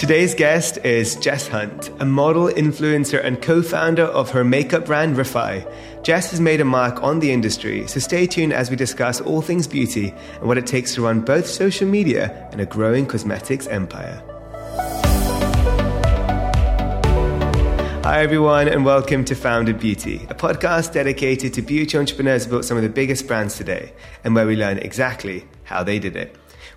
Today's guest is Jess Hunt, a model, influencer, and co founder of her makeup brand Refy. Jess has made a mark on the industry, so stay tuned as we discuss all things beauty and what it takes to run both social media and a growing cosmetics empire. Hi, everyone, and welcome to Founded Beauty, a podcast dedicated to beauty entrepreneurs built some of the biggest brands today and where we learn exactly how they did it.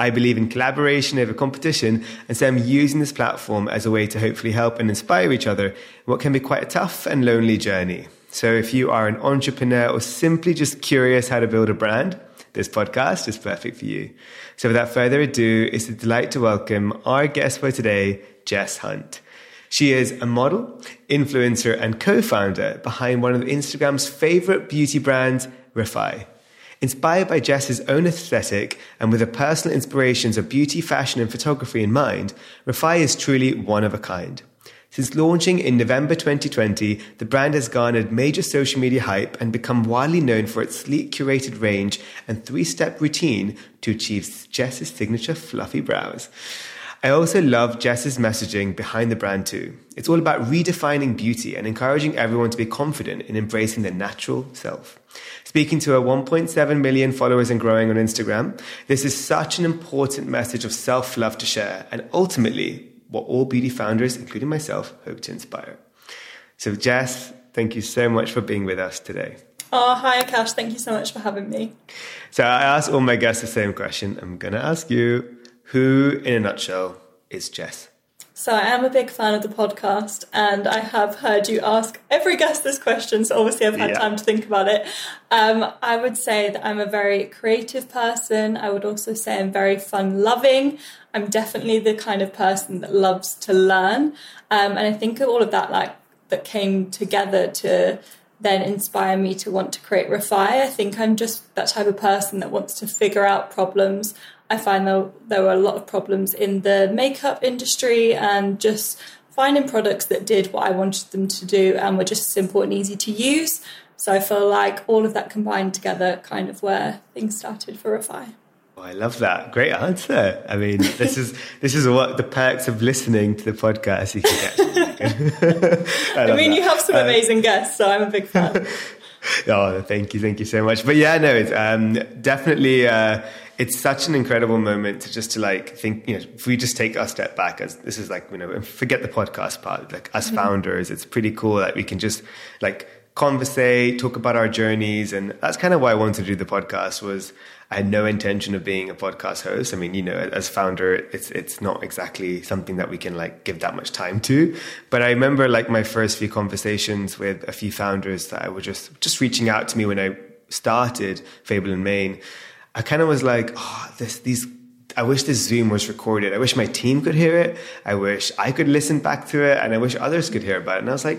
I believe in collaboration over competition, and so I'm using this platform as a way to hopefully help and inspire each other what can be quite a tough and lonely journey. So if you are an entrepreneur or simply just curious how to build a brand, this podcast is perfect for you. So without further ado, it's a delight to welcome our guest for today, Jess Hunt. She is a model, influencer, and co-founder behind one of Instagram's favorite beauty brands, Refy. Inspired by Jess's own aesthetic and with the personal inspirations of beauty, fashion, and photography in mind, Refy is truly one of a kind. Since launching in November 2020, the brand has garnered major social media hype and become widely known for its sleek curated range and three step routine to achieve Jess's signature fluffy brows. I also love Jess's messaging behind the brand too. It's all about redefining beauty and encouraging everyone to be confident in embracing their natural self. Speaking to her 1.7 million followers and growing on Instagram, this is such an important message of self love to share and ultimately what all beauty founders, including myself, hope to inspire. So, Jess, thank you so much for being with us today. Oh, hi, Akash. Thank you so much for having me. So, I ask all my guests the same question. I'm going to ask you who, in a nutshell, is Jess? So I am a big fan of the podcast, and I have heard you ask every guest this question. So obviously, I've had yeah. time to think about it. Um, I would say that I'm a very creative person. I would also say I'm very fun-loving. I'm definitely the kind of person that loves to learn, um, and I think all of that like that came together to then inspire me to want to create Refy. I think I'm just that type of person that wants to figure out problems. I find there, there were a lot of problems in the makeup industry and just finding products that did what I wanted them to do and were just simple and easy to use. So I feel like all of that combined together kind of where things started for Refy. Oh, I love that. Great answer. I mean, this is this is what the perks of listening to the podcast you can get. I, I, mean, that. you have some uh, amazing guests, so I'm a big fan. oh, thank you, thank you so much. But yeah, no, it's um, definitely. Uh, it's such an incredible moment to just to like think, you know, if we just take a step back as this is like, you know, forget the podcast part, like as mm-hmm. founders, it's pretty cool that we can just like conversate, talk about our journeys. And that's kind of why I wanted to do the podcast was I had no intention of being a podcast host. I mean, you know, as founder, it's, it's not exactly something that we can like give that much time to. But I remember like my first few conversations with a few founders that I were just, just reaching out to me when I started Fable and Mane I kind of was like, oh, this, these, I wish this Zoom was recorded. I wish my team could hear it. I wish I could listen back to it and I wish others could hear about it. And I was like,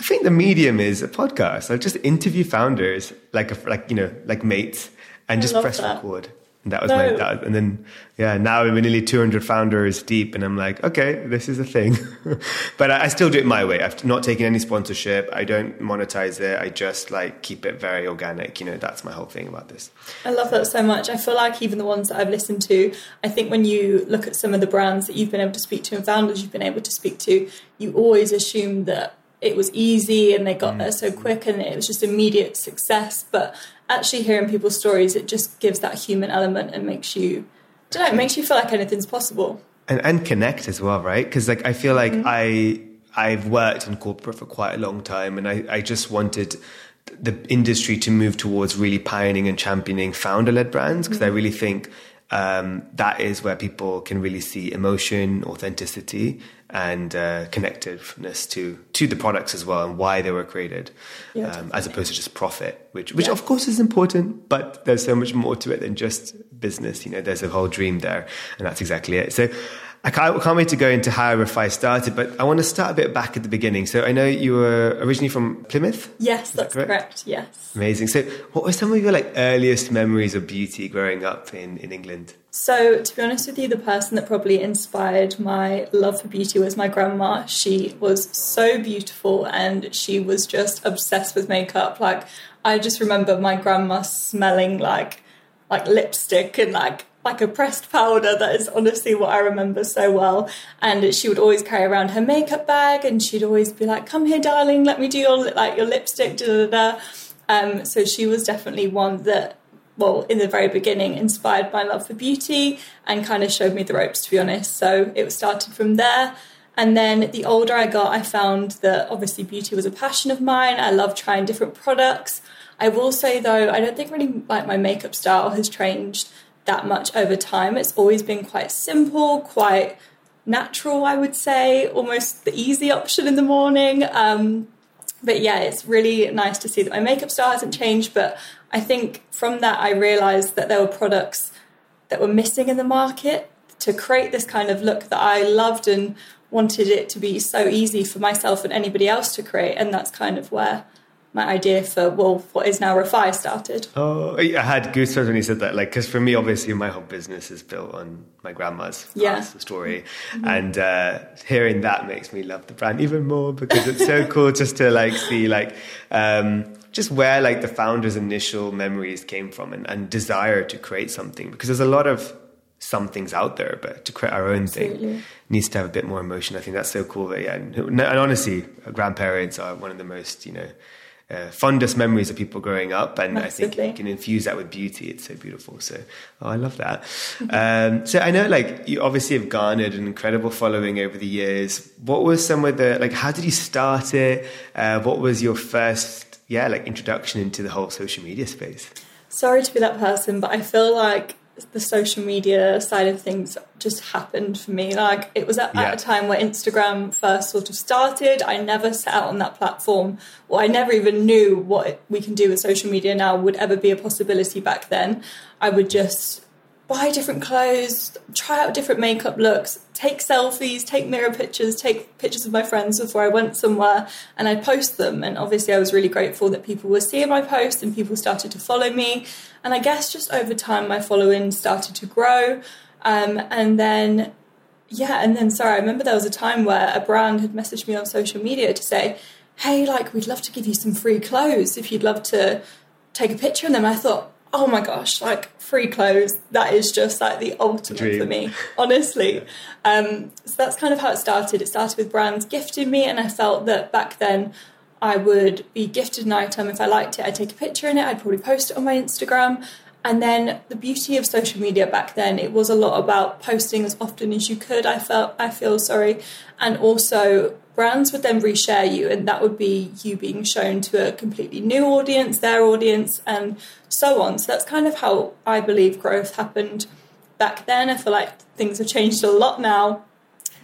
I think the medium is a podcast. I'll just interview founders like, a, like, you know, like mates and just press that. record. And that was no. my. And then, yeah, now we're nearly 200 founders deep. And I'm like, okay, this is a thing. but I, I, still do it my way. I've not taken any sponsorship. I don't monetize it. I just like keep it very organic. You know, that's my whole thing about this. I love that so much. I feel like even the ones that I've listened to, I think when you look at some of the brands that you've been able to speak to and founders you've been able to speak to, you always assume that it was easy and they got mm. there so quick and it was just immediate success. But actually hearing people's stories, it just gives that human element and makes you, I don't know, it makes you feel like anything's possible. And, and connect as well, right? Because like I feel like mm-hmm. I I've worked in corporate for quite a long time, and I, I just wanted the industry to move towards really pioneering and championing founder led brands because mm-hmm. I really think um, that is where people can really see emotion, authenticity, and uh, connectiveness to to the products as well and why they were created, yeah, um, as opposed to just profit, which which yeah. of course is important, but there's so much more to it than just business. You know, there's a whole dream there, and that's exactly it. So. I can't, I can't, wait to go into how Refy started, but I want to start a bit back at the beginning. So I know you were originally from Plymouth. Yes, that's that correct? correct? Yes. Amazing. So, what were some of your like earliest memories of beauty growing up in in England? So, to be honest with you, the person that probably inspired my love for beauty was my grandma. She was so beautiful, and she was just obsessed with makeup. Like, I just remember my grandma smelling like like lipstick and like like a pressed powder. That is honestly what I remember so well. And she would always carry around her makeup bag, and she'd always be like, "Come here, darling, let me do your like your lipstick." Da da da. Um, so she was definitely one that, well, in the very beginning, inspired my love for beauty and kind of showed me the ropes. To be honest, so it started from there. And then the older I got, I found that obviously beauty was a passion of mine. I love trying different products. I will say though, I don't think really like my makeup style has changed that much over time. It's always been quite simple, quite natural, I would say, almost the easy option in the morning. Um, but yeah, it's really nice to see that my makeup style hasn't changed. But I think from that, I realized that there were products that were missing in the market to create this kind of look that I loved and wanted it to be so easy for myself and anybody else to create. And that's kind of where my idea for well what is now Refy started. Oh, I had goosebumps when you said that. Like, because for me, obviously, my whole business is built on my grandma's yeah. story, mm-hmm. and uh, hearing that makes me love the brand even more because it's so cool just to like see like. Um, just where like the founder's initial memories came from and, and desire to create something because there's a lot of some things out there, but to create our own Absolutely. thing needs to have a bit more emotion. I think that's so cool. That, yeah, and, and honestly, grandparents are one of the most you know uh, fondest memories of people growing up, and Massively. I think you can infuse that with beauty. It's so beautiful. So, oh, I love that. um, so I know, like, you obviously have garnered an incredible following over the years. What was some of the like? How did you start it? Uh, what was your first, yeah, like introduction into the whole social media space? Sorry to be that person, but I feel like the social media side of things just happened for me. Like it was at, yeah. at, a time where Instagram first sort of started. I never set out on that platform, or I never even knew what we can do with social media now would ever be a possibility back then. I would just buy different clothes, try out different makeup looks, take selfies, take mirror pictures, take pictures of my friends before I went somewhere, and I'd post them. And obviously, I was really grateful that people were seeing my posts and people started to follow me. And I guess just over time, my following started to grow. Um, and then, yeah, and then, sorry, I remember there was a time where a brand had messaged me on social media to say, hey, like, we'd love to give you some free clothes if you'd love to take a picture of them. I thought, oh my gosh, like free clothes, that is just like the ultimate Dream. for me, honestly. Um, so that's kind of how it started. It started with brands gifting me, and I felt that back then I would be gifted an item. If I liked it, I'd take a picture in it, I'd probably post it on my Instagram. And then the beauty of social media back then, it was a lot about posting as often as you could. I felt, I feel sorry, and also brands would then reshare you, and that would be you being shown to a completely new audience, their audience, and so on. So that's kind of how I believe growth happened back then. I feel like things have changed a lot now,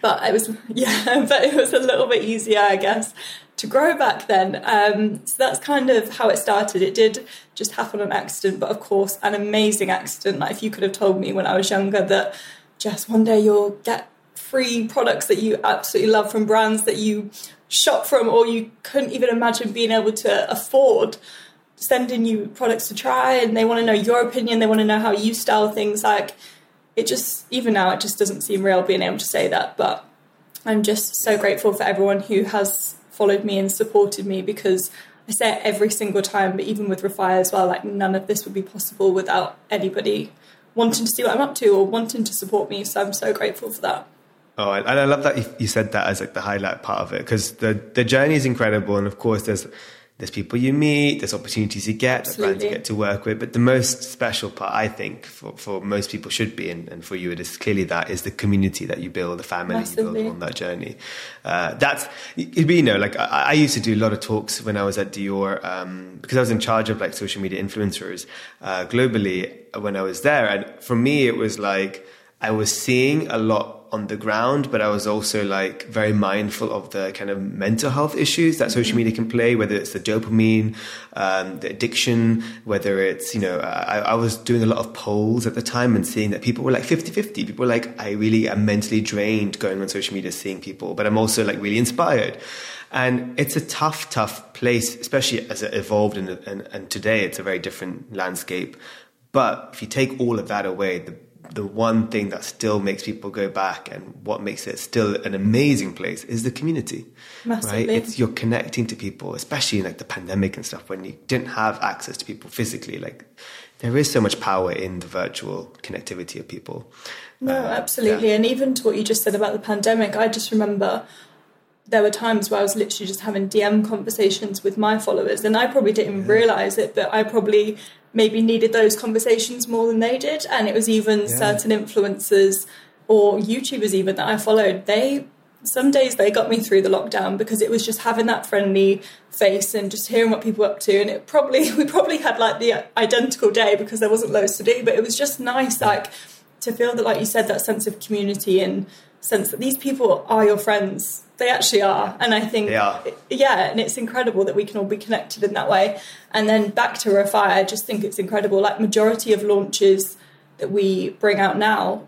but it was yeah, but it was a little bit easier, I guess, to grow back then. Um, so that's kind of how it started. It did just happen on accident, but of course, an amazing accident. Like if you could have told me when I was younger that just one day you'll get free products that you absolutely love from brands that you shop from or you couldn't even imagine being able to afford sending you products to try and they want to know your opinion they want to know how you style things like it just even now it just doesn't seem real being able to say that but i'm just so grateful for everyone who has followed me and supported me because i say it every single time but even with Refy as well like none of this would be possible without anybody wanting to see what i'm up to or wanting to support me. So i'm so grateful for that. Oh, and I love that you said that as like the highlight part of it because the the journey is incredible, and of course there's there's people you meet, there's opportunities you get, brands you get to work with. But the most special part, I think, for, for most people should be, and, and for you, it is clearly that is the community that you build, the family Massively. you build on that journey. Uh, that's, you know, like I, I, used to do a lot of talks when I was at Dior um, because I was in charge of like social media influencers uh, globally when I was there. And for me, it was like I was seeing a lot on the ground, but I was also like very mindful of the kind of mental health issues that social media can play, whether it's the dopamine, um, the addiction, whether it's, you know, I, I, was doing a lot of polls at the time and seeing that people were like 50 50. People were like, I really am mentally drained going on social media, seeing people, but I'm also like really inspired. And it's a tough, tough place, especially as it evolved and, and, and today it's a very different landscape. But if you take all of that away, the the one thing that still makes people go back and what makes it still an amazing place is the community. Massively. Right? It's you're connecting to people, especially in like the pandemic and stuff when you didn't have access to people physically. Like there is so much power in the virtual connectivity of people. No, uh, absolutely. Yeah. And even to what you just said about the pandemic, I just remember there were times where I was literally just having DM conversations with my followers, and I probably didn't yeah. realize it, but I probably maybe needed those conversations more than they did. And it was even yeah. certain influencers or YouTubers even that I followed. They some days they got me through the lockdown because it was just having that friendly face and just hearing what people were up to. And it probably we probably had like the identical day because there wasn't loads to do, but it was just nice like to feel that like you said that sense of community and sense that these people are your friends they actually are. And I think, yeah, and it's incredible that we can all be connected in that way. And then back to Refy, I just think it's incredible. Like, majority of launches that we bring out now,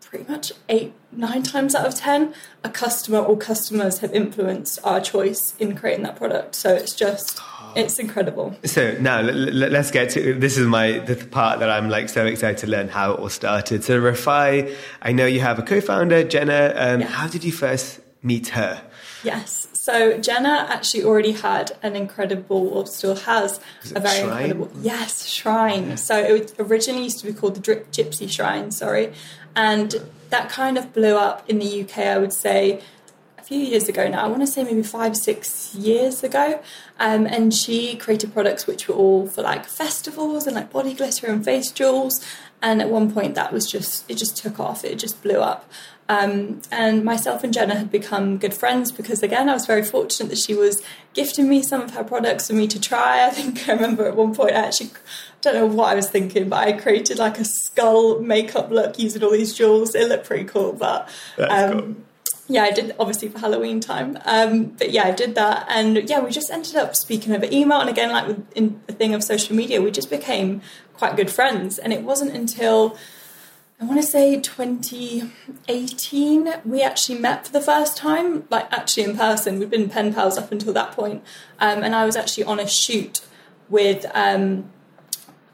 pretty much eight, nine times out of 10, a customer or customers have influenced our choice in creating that product. So it's just. It's incredible. So now l- let's get to this. Is my the part that I'm like so excited to learn how it all started. So Refy, I know you have a co-founder, Jenna. Um, yes. How did you first meet her? Yes. So Jenna actually already had an incredible, or still has a very shrine? incredible, yes, shrine. Yeah. So it originally used to be called the Drip Gypsy Shrine, sorry, and that kind of blew up in the UK. I would say a few years ago now. I want to say maybe five, six years ago. Um, and she created products which were all for like festivals and like body glitter and face jewels. And at one point, that was just it just took off. It just blew up. Um, and myself and Jenna had become good friends because, again, I was very fortunate that she was gifting me some of her products for me to try. I think I remember at one point I actually don't know what I was thinking, but I created like a skull makeup look using all these jewels. It looked pretty cool, but um, cool. yeah, I did obviously for Halloween time. Um, but yeah, I did that, and yeah, we just ended up speaking over email. And again, like with in the thing of social media, we just became quite good friends. And it wasn't until I want to say 2018, we actually met for the first time, like actually in person. We'd been pen pals up until that point. Um, and I was actually on a shoot with um,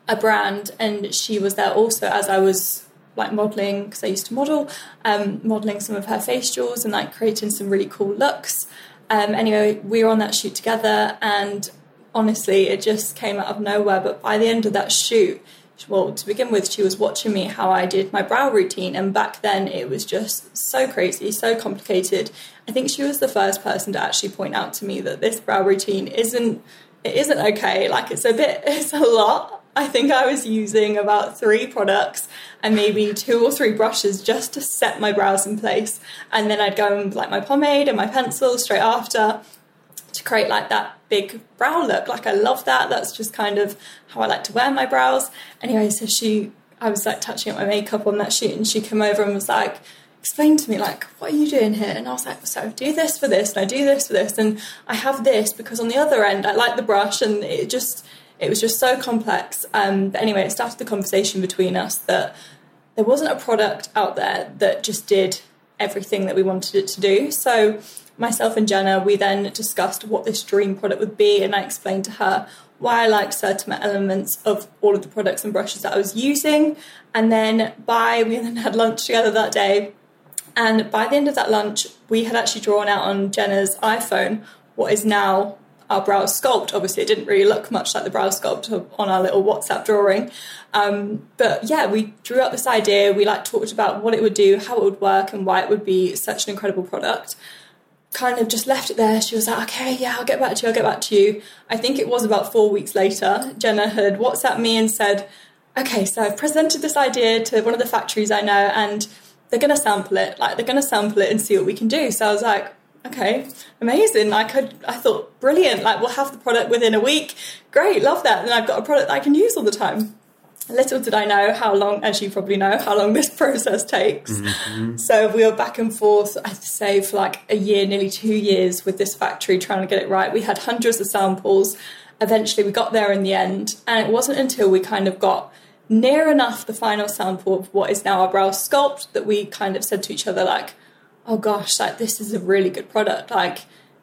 a brand, and she was there also as I was like modeling, because I used to model, um, modeling some of her face jewels and like creating some really cool looks. Um, anyway, we were on that shoot together, and honestly, it just came out of nowhere. But by the end of that shoot, well, to begin with, she was watching me how I did my brow routine, and back then it was just so crazy, so complicated. I think she was the first person to actually point out to me that this brow routine isn't it isn't okay. Like it's a bit, it's a lot. I think I was using about three products and maybe two or three brushes just to set my brows in place, and then I'd go and like my pomade and my pencil straight after to create like that big brow look. Like I love that. That's just kind of how I like to wear my brows. Anyway, so she, I was like touching up my makeup on that shoot, and she came over and was like, explain to me like, what are you doing here? And I was like, so I do this for this, and I do this for this, and I have this because on the other end I like the brush, and it just, it was just so complex. Um, but anyway, it started the conversation between us that there wasn't a product out there that just did everything that we wanted it to do. So myself and Jenna, we then discussed what this dream product would be, and I explained to her why I liked certain elements of all of the products and brushes that I was using. And then by we then had lunch together that day. And by the end of that lunch, we had actually drawn out on Jenna's iPhone what is now our brow sculpt. Obviously, it didn't really look much like the brow sculpt on our little WhatsApp drawing. Um, but yeah, we drew up this idea. We like talked about what it would do, how it would work, and why it would be such an incredible product kind of just left it there. She was like, okay, yeah, I'll get back to you, I'll get back to you. I think it was about four weeks later, Jenna had WhatsApped me and said, okay, so I've presented this idea to one of the factories I know and they're going to sample it. Like, they're going to sample it and see what we can do. So I was like, okay, amazing. I could, I thought, brilliant. Like, we'll have the product within a week. Great, love that. And I've got a product that I can use all the time. Little did I know how long, as you probably know, how long this process takes. Mm-hmm. So we were back and forth, I'd say, for like a year, nearly two years with this factory trying to get it right. We had hundreds of samples. Eventually, we got there in the end. And it wasn't until we kind of got near enough the final sample of what is now our brow sculpt that we kind of said to each other, like, oh gosh, like this is a really good product. Like,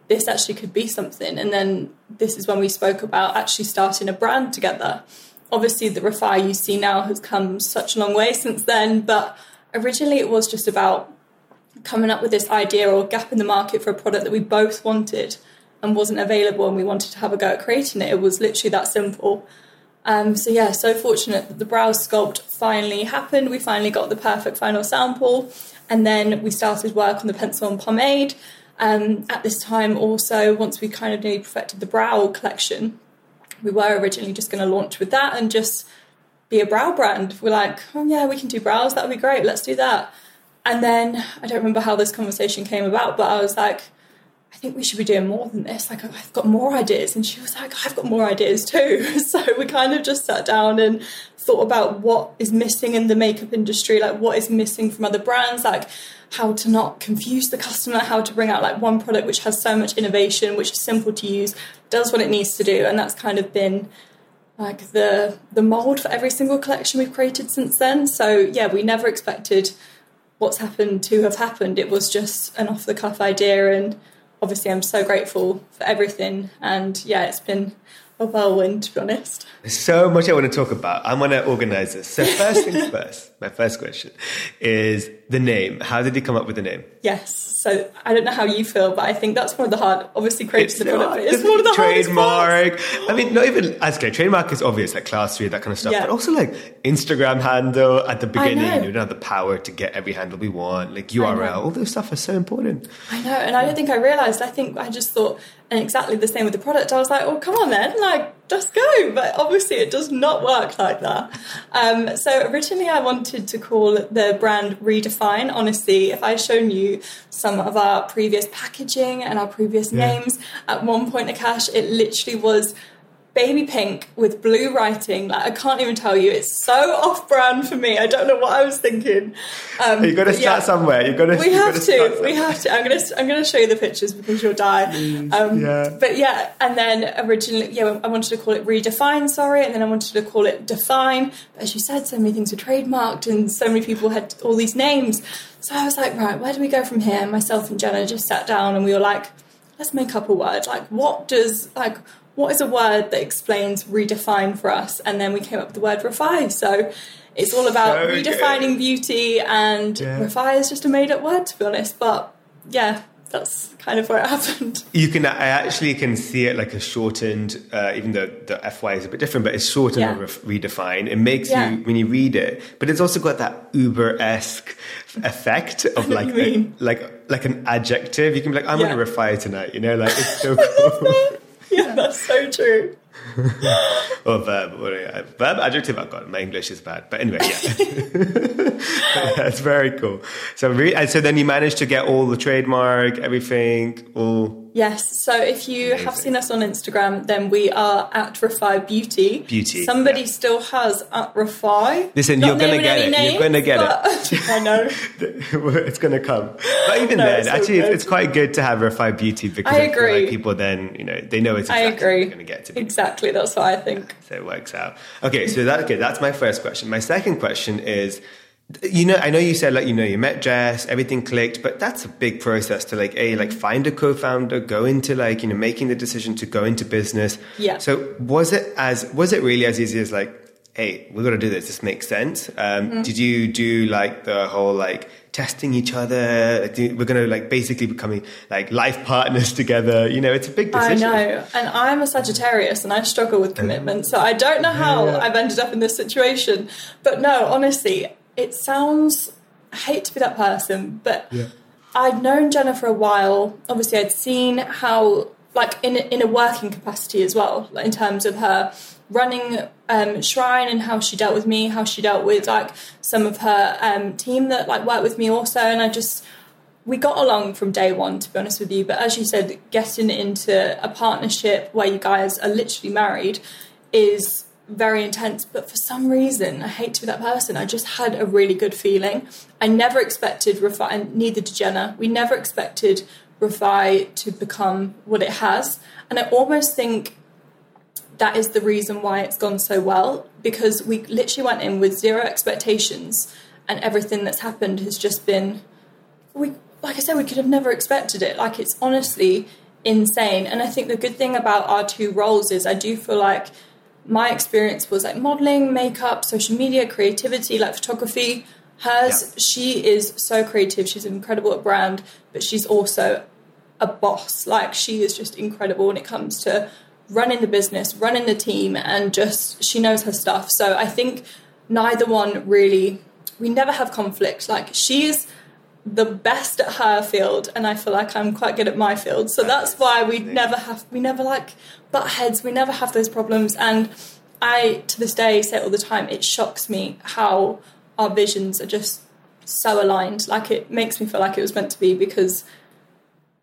this actually could be something. And then this is when we spoke about actually starting a brand together obviously the Refy you see now has come such a long way since then, but originally it was just about coming up with this idea or gap in the market for a product that we both wanted and wasn't available and we wanted to have a go at creating it. It was literally that simple. Um, so yeah, so fortunate that the brow sculpt finally happened. We finally got the perfect final sample, and then we started work on the pencil and pomade. Um, at this time, also once we kind of nearly perfected the brow collection, we were originally just going to launch with that and just be a brow brand. We're like, oh yeah, we can do brows. That would be great. Let's do that. And then I don't remember how this conversation came about, but I was like, I think we should be doing more than this. Like, I've got more ideas. And she was like, I've got more ideas too. So we kind of just sat down and thought about what is missing in the makeup industry, like what is missing from other brands, like how to not confuse the customer, how to bring out like one product which has so much innovation, which is simple to use, does what it needs to do, and that's kind of been like the the mold for every single collection we've created since then. So yeah, we never expected what's happened to have happened. It was just an off the cuff idea, and obviously I'm so grateful for everything. And yeah, it's been a whirlwind, to be honest. There's so much I want to talk about. I'm going to organize this. So first things first, my first question is the name. How did you come up with the name? Yes. So I don't know how you feel, but I think that's one of the hard, obviously creating the product, it's one of the trademark. I mean, not even as okay, trademark is obvious, like class three, that kind of stuff, yeah. but also like Instagram handle at the beginning. You don't have the power to get every handle we want, like URL. All those stuff are so important. I know, and I don't think I realized. I think I just thought, and exactly the same with the product. I was like, oh, come on then, like just go. But obviously, it does not work like that. Um, so originally, I wanted to call the brand Redefine. Honestly, if I'd shown you some of our previous packaging and our previous yeah. names at one point, Akash, it literally was baby pink with blue writing. Like I can't even tell you, it's so off-brand for me. I don't know what I was thinking. Um, You've got to start yeah, somewhere. You've got to. We have to. We have to. I'm gonna. I'm gonna show you the pictures because you'll die. Um, yeah. But yeah, and then originally, yeah, I wanted to call it redefine. Sorry, and then I wanted to call it define. But as you said, so many things were trademarked, and so many people had all these names. So I was like, right, where do we go from here? Myself and Jenna just sat down, and we were like, let's make up a word. Like, what does like what is a word that explains redefine for us? And then we came up with the word Refy. So it's all about so redefining good. beauty, and yeah. Refy is just a made up word, to be honest. But yeah, that's kind of where it happened. You can, I actually can see it like a shortened, uh, even though the FY is a bit different, but it's shortened yeah. or redefined. It makes yeah. you, when you read it, but it's also got that Uber esque effect of like, a, like, like an adjective. You can be like, I'm yeah. going to Refy tonight, you know, like it's so cool. Yeah, that's so true. or verb, or, uh, verb, adjective. I've got my English is bad, but anyway, yeah, that's very cool. So, re- and so then you managed to get all the trademark, everything, all Yes. So if you Amazing. have seen us on Instagram, then we are at Refy Beauty. Beauty. Somebody yeah. still has at Refy. Listen, Not you're going to get it. Names, you're going to get it. I know. it's going to come. But even no, then, actually, it's, it's, quite good to have Refy Beauty because I agree. Like people then, you know, they know it's exactly I agree. going to get to. Be. Exactly. That's what I think. So it works out. Okay. So that's good. That's my first question. My second question is you know, I know you said like you know you met Jess, everything clicked, but that's a big process to like a like find a co-founder, go into like you know making the decision to go into business. Yeah. So was it as was it really as easy as like, hey, we got to do this. This makes sense. Um, mm-hmm. Did you do like the whole like testing each other? We're going to like basically becoming like life partners together. You know, it's a big decision. I know, and I'm a Sagittarius, and I struggle with commitment. So I don't know how yeah. I've ended up in this situation. But no, honestly it sounds I hate to be that person, but yeah. I'd known Jenna for a while. Obviously, I'd seen how, like, in a, in a working capacity as well, like, in terms of her running um, Shrine and how she dealt with me, how she dealt with like some of her um, team that like worked with me also, and I just we got along from day one, to be honest with you. But as you said, getting into a partnership where you guys are literally married is very intense, but for some reason, I hate to be that person. I just had a really good feeling. I never expected Refy, and neither did Jenna. We never expected Refy to become what it has. And I almost think that is the reason why it's gone so well because we literally went in with zero expectations and everything that's happened has just been we like I said we could have never expected it like it's honestly insane and I think the good thing about our two roles is I do feel like my experience was like modeling makeup social media creativity like photography hers yeah. she is so creative she's incredible at brand but she's also a boss like she is just incredible when it comes to running the business, running the team, and just she knows her stuff. So I think neither one really, we never have conflict. Like she's the best at her field, and I feel like I'm quite good at my field. So that's why we never have, we never like butt heads, we never have those problems. And I, to this day, say all the time, it shocks me how our visions are just so aligned. Like it makes me feel like it was meant to be because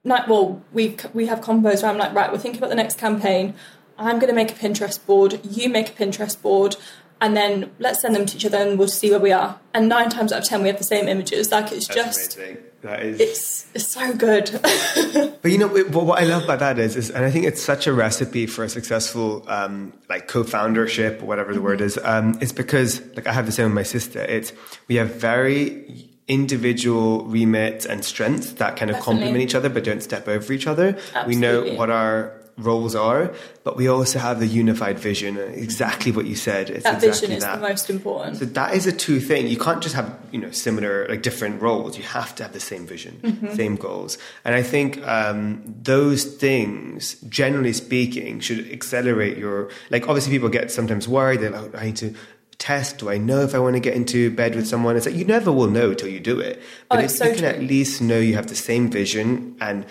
night well we we have combos where I'm like right we're thinking about the next campaign I'm going to make a Pinterest board you make a Pinterest board and then let's send them to each other and we'll see where we are and nine times out of ten we have the same images like it's That's just amazing. that is it's it's so good but you know what I love about that is, is and I think it's such a recipe for a successful um, like co-foundership or whatever the mm-hmm. word is um, it's because like I have the same with my sister it's we have very individual remit and strengths that kind of Definitely. complement each other but don't step over each other. Absolutely. We know what our roles are, but we also have the unified vision. Exactly what you said. It's that exactly vision is that. the most important. So that is a two thing. You can't just have you know similar like different roles. You have to have the same vision, mm-hmm. same goals. And I think um, those things, generally speaking, should accelerate your like. Obviously, people get sometimes worried. They're like, I need to test? Do I know if I want to get into bed with someone? It's like you never will know till you do it. But oh, if so you can true. at least know you have the same vision and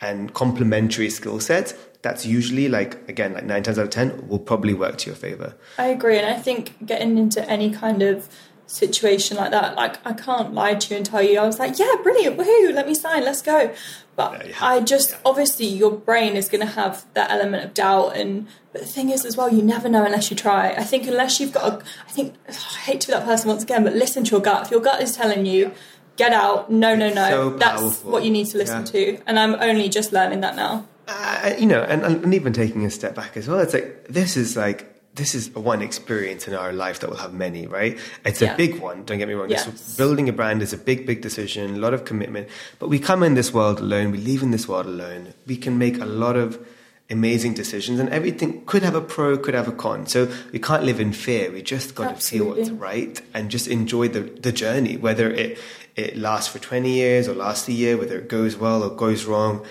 and complementary skill sets, that's usually like again like nine times out of ten will probably work to your favor. I agree, and I think getting into any kind of situation like that, like I can't lie to you and tell you I was like, yeah, brilliant, woohoo, let me sign, let's go. But yeah, I just yeah. obviously your brain is going to have that element of doubt, and but the thing is as well, you never know unless you try. I think unless you've got, a, I think I hate to be that person once again, but listen to your gut. If your gut is telling you, get out, no, no, no, so that's what you need to listen yeah. to. And I'm only just learning that now. Uh, you know, and, and even taking a step back as well, it's like this is like this is one experience in our life that will have many, right? It's yeah. a big one, don't get me wrong. Yes. building a brand is a big, big decision, a lot of commitment. But we come in this world alone, we leave in this world alone. We can make a lot of amazing decisions and everything could have a pro, could have a con. So we can't live in fear. We just got Absolutely. to feel what's right and just enjoy the, the journey, whether it, it lasts for 20 years or lasts a year, whether it goes well or goes wrong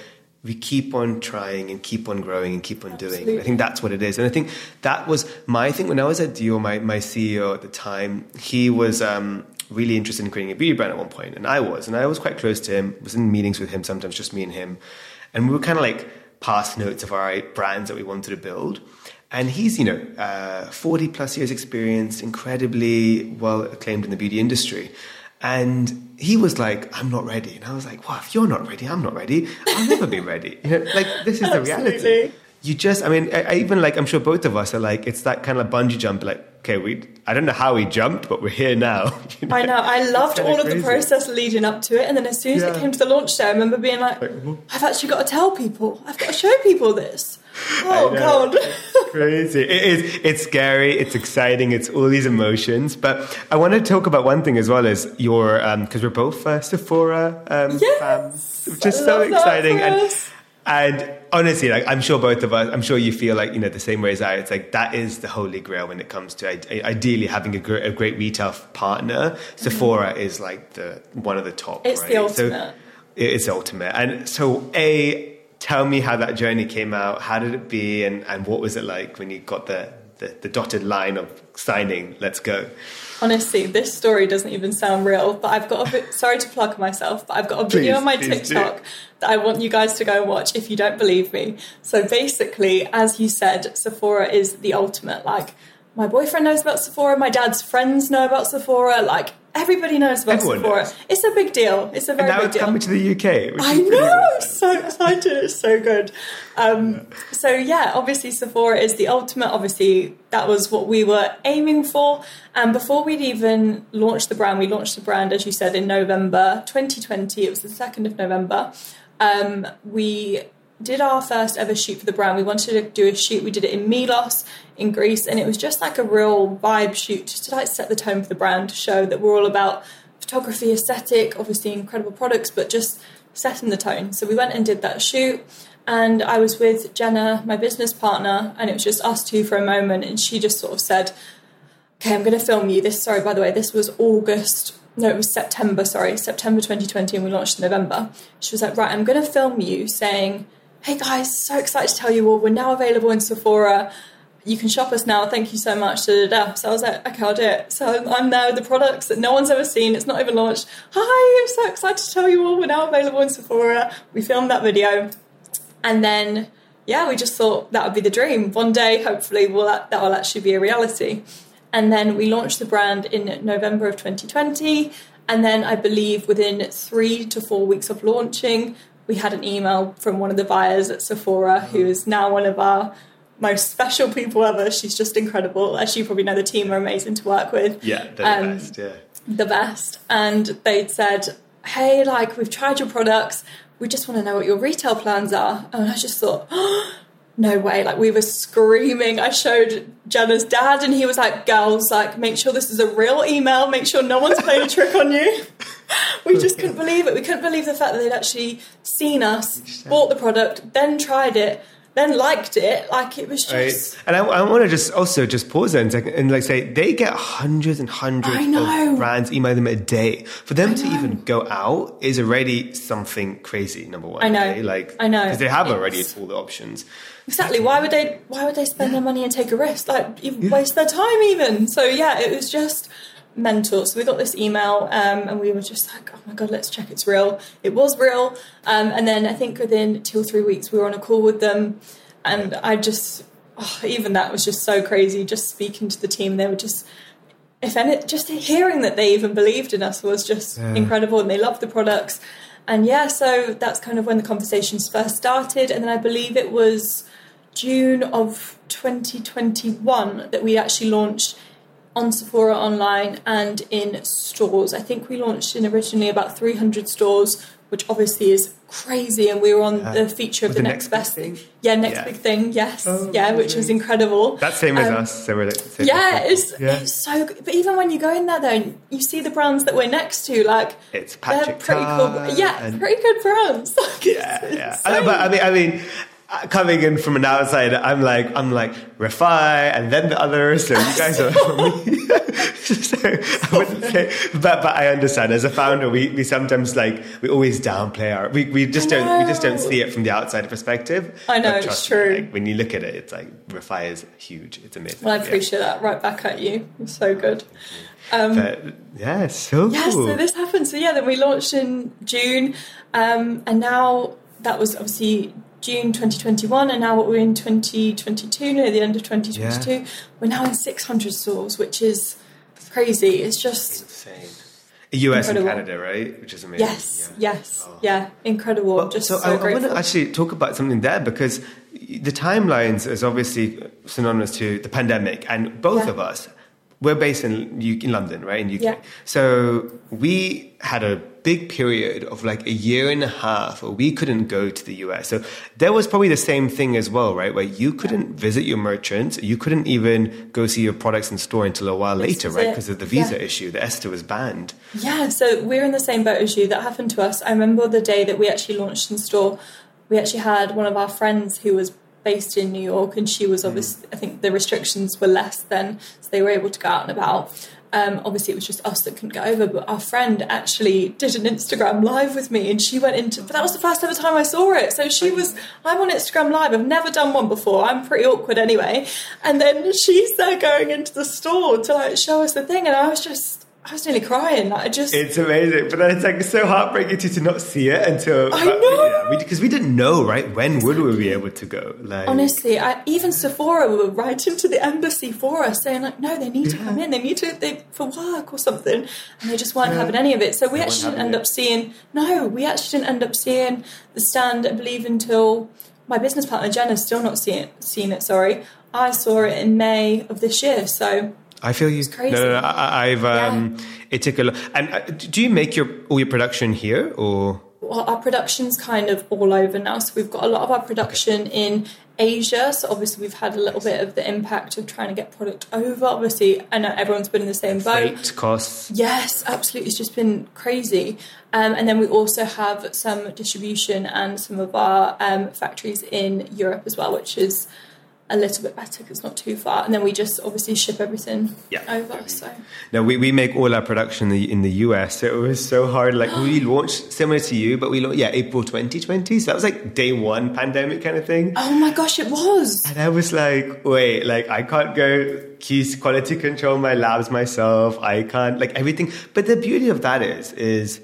we keep on trying and keep on growing and keep on Absolutely. doing. I think that's what it is. And I think that was my thing when I was at Dior, my, my CEO at the time, he was um, really interested in creating a beauty brand at one point, and I was. And I was quite close to him, was in meetings with him, sometimes just me and him. And we were kind of like past notes of our brands that we wanted to build. And he's, you know, uh, 40 plus years experience, incredibly well acclaimed in the beauty industry. And he was like, I'm not ready. And I was like, well, if you're not ready, I'm not ready. I'll never be ready. You know, like, this is the reality. You just, I mean, I, I, even like, I'm sure both of us are like, it's that kind of bungee jump, like, okay, we, I don't know how we jumped, but we're here now. You know? I know. I loved all of the process leading up to it. And then as soon as yeah. it came to the launch day, I remember being like I've actually got to tell people, I've got to show people this. Oh God! crazy. It is. It's scary. It's exciting. It's all these emotions. But I want to talk about one thing as well as your um because um, we're both uh, Sephora um, yes, fans, which is so exciting and. And honestly, like I'm sure both of us, I'm sure you feel like you know the same way as I. It's like that is the holy grail when it comes to ideally having a great, a great retail partner. Mm-hmm. Sephora is like the one of the top. It's right? the ultimate. So it's ultimate, and so a tell me how that journey came out. How did it be, and, and what was it like when you got the, the, the dotted line of signing? Let's go. Honestly, this story doesn't even sound real, but I've got a bit. Sorry to plug myself, but I've got a video please, on my TikTok do. that I want you guys to go and watch if you don't believe me. So basically, as you said, Sephora is the ultimate. Like my boyfriend knows about Sephora, my dad's friends know about Sephora, like everybody knows about Everyone Sephora. Knows. It's a big deal. It's a very and now big it's deal. coming to the UK. I know, I'm so excited. It's so good. Um, so yeah, obviously Sephora is the ultimate. Obviously, that was what we were aiming for. And before we'd even launched the brand, we launched the brand, as you said, in November 2020. It was the second of November. Um, we did our first ever shoot for the brand. We wanted to do a shoot. We did it in Milos in Greece, and it was just like a real vibe shoot, just to like set the tone for the brand, to show that we're all about photography, aesthetic, obviously incredible products, but just setting the tone. So we went and did that shoot, and I was with Jenna, my business partner, and it was just us two for a moment, and she just sort of said, "Okay, I'm going to film you." This, sorry, by the way, this was August no, it was September, sorry, September 2020, and we launched in November. She was like, Right, I'm going to film you saying hey guys, so excited to tell you all, we're now available in Sephora. You can shop us now. Thank you so much. Da, da, da. So I was like, okay, I'll do it. So I'm there with the products that no one's ever seen. It's not even launched. Hi, I'm so excited to tell you all we're now available in Sephora. We filmed that video. And then, yeah, we just thought that would be the dream. One day, hopefully, will that, that will actually be a reality. And then we launched the brand in November of 2020. And then I believe within three to four weeks of launching, we had an email from one of the buyers at Sephora who mm-hmm. is now one of our most special people ever. She's just incredible. As you probably know, the team are amazing to work with. Yeah, they're um, the best. Yeah, the best. And they'd said, "Hey, like we've tried your products. We just want to know what your retail plans are." And I just thought. Oh, no way. Like we were screaming. I showed Jenna's dad and he was like, girls, like make sure this is a real email. Make sure no one's playing a trick on you. we just couldn't believe it. We couldn't believe the fact that they'd actually seen us, bought the product, then tried it, then liked it. Like it was just. Right. And I, I want to just also just pause there and, and like say they get hundreds and hundreds of brands email them a day. For them to even go out is already something crazy. Number one, I know. Okay? Like I know because they have already all the options. Exactly. Why would they? Why would they spend their money and take a risk? Like yeah. waste their time even. So yeah, it was just mental. So we got this email um, and we were just like, oh my God, let's check it's real. It was real. Um, and then I think within two or three weeks, we were on a call with them. And I just, oh, even that was just so crazy. Just speaking to the team, they were just, if any, just hearing that they even believed in us was just yeah. incredible and they loved the products. And yeah, so that's kind of when the conversations first started. And then I believe it was June of 2021 that we actually launched on Sephora online and in stores. I think we launched in originally about 300 stores, which obviously is crazy. And we were on yeah. the feature of the, the, next, next best thing. thing. Yeah, next yeah. big thing. Yes, oh, yeah, which was incredible. That's same as um, us. So we're same yeah, it's, yeah, it's so. Good. But even when you go in there, though, you see the brands that we're next to. Like it's Patrick they're pretty cool. Yeah, pretty good brands. yeah, yeah. So but I mean, I mean coming in from an outside, I'm like, I'm like Refy, and then the others. So you guys are for me. so I wouldn't say, but but I understand. As a founder, we, we sometimes like we always downplay our. We, we just don't we just don't see it from the outside perspective. I know it's true. Me, like, when you look at it, it's like Refy is huge. It's amazing. Well, I appreciate yeah. that. Right back at you. It's so good. Um, but, yeah, so yeah. So this happened. So yeah, then we launched in June, um, and now that was obviously June 2021, and now what we're in 2022, near the end of 2022. Yeah. We're now in 600 stores, which is crazy. It's just insane. US incredible. and Canada, right? Which is amazing. Yes, yeah. yes, oh. yeah, incredible. Well, just so, so I, I want to actually talk about something there because the timelines is obviously synonymous to the pandemic, and both yeah. of us we're based in, in London, right, in UK. Yeah. So we had a big period of like a year and a half where we couldn't go to the US. So there was probably the same thing as well, right? Where you couldn't visit your merchants, you couldn't even go see your products in store until a while later, right? Because of the visa yeah. issue. The ESTA was banned. Yeah, so we're in the same boat as you. That happened to us. I remember the day that we actually launched in store. We actually had one of our friends who was based in New York, and she was obviously, mm. I think the restrictions were less then, so they were able to go out and about. Um, obviously, it was just us that couldn't go over, but our friend actually did an Instagram live with me, and she went into. But that was the first ever time I saw it. So she was. I'm on Instagram live. I've never done one before. I'm pretty awkward anyway. And then she's there going into the store to like show us the thing, and I was just. I was nearly crying. I just. It's amazing, but then it's like so heartbreaking to, to not see it until. I know because we, we, didn't know, right? When would we be able to go? Like honestly, I, even Sephora were writing to the embassy for us, saying like, no, they need to come in, they need to they, for work or something, and they just weren't yeah. having any of it. So we they actually didn't end it. up seeing. No, we actually didn't end up seeing the stand. I believe until my business partner Jen has still not seen it. Seen it. Sorry, I saw it in May of this year. So I feel you. No, no, no. I, have um, yeah. it took a lot. And uh, do you make your all your production here or? Well, our production's kind of all over now. So we've got a lot of our production in Asia. So obviously we've had a little bit of the impact of trying to get product over. Obviously, I know everyone's been in the same boat. Freight costs. Yes, absolutely. It's just been crazy. Um, and then we also have some distribution and some of our um, factories in Europe as well, which is a little bit better because it's not too far. And then we just obviously ship everything yeah. over. So no, we, we make all our production in the, in the US. So it was so hard. Like we launched similar to you, but we launched yeah April 2020. So that was like day one pandemic kind of thing. Oh my gosh, it was. And I was like, wait, like I can't go keys quality control my labs myself. I can't like everything. But the beauty of that is is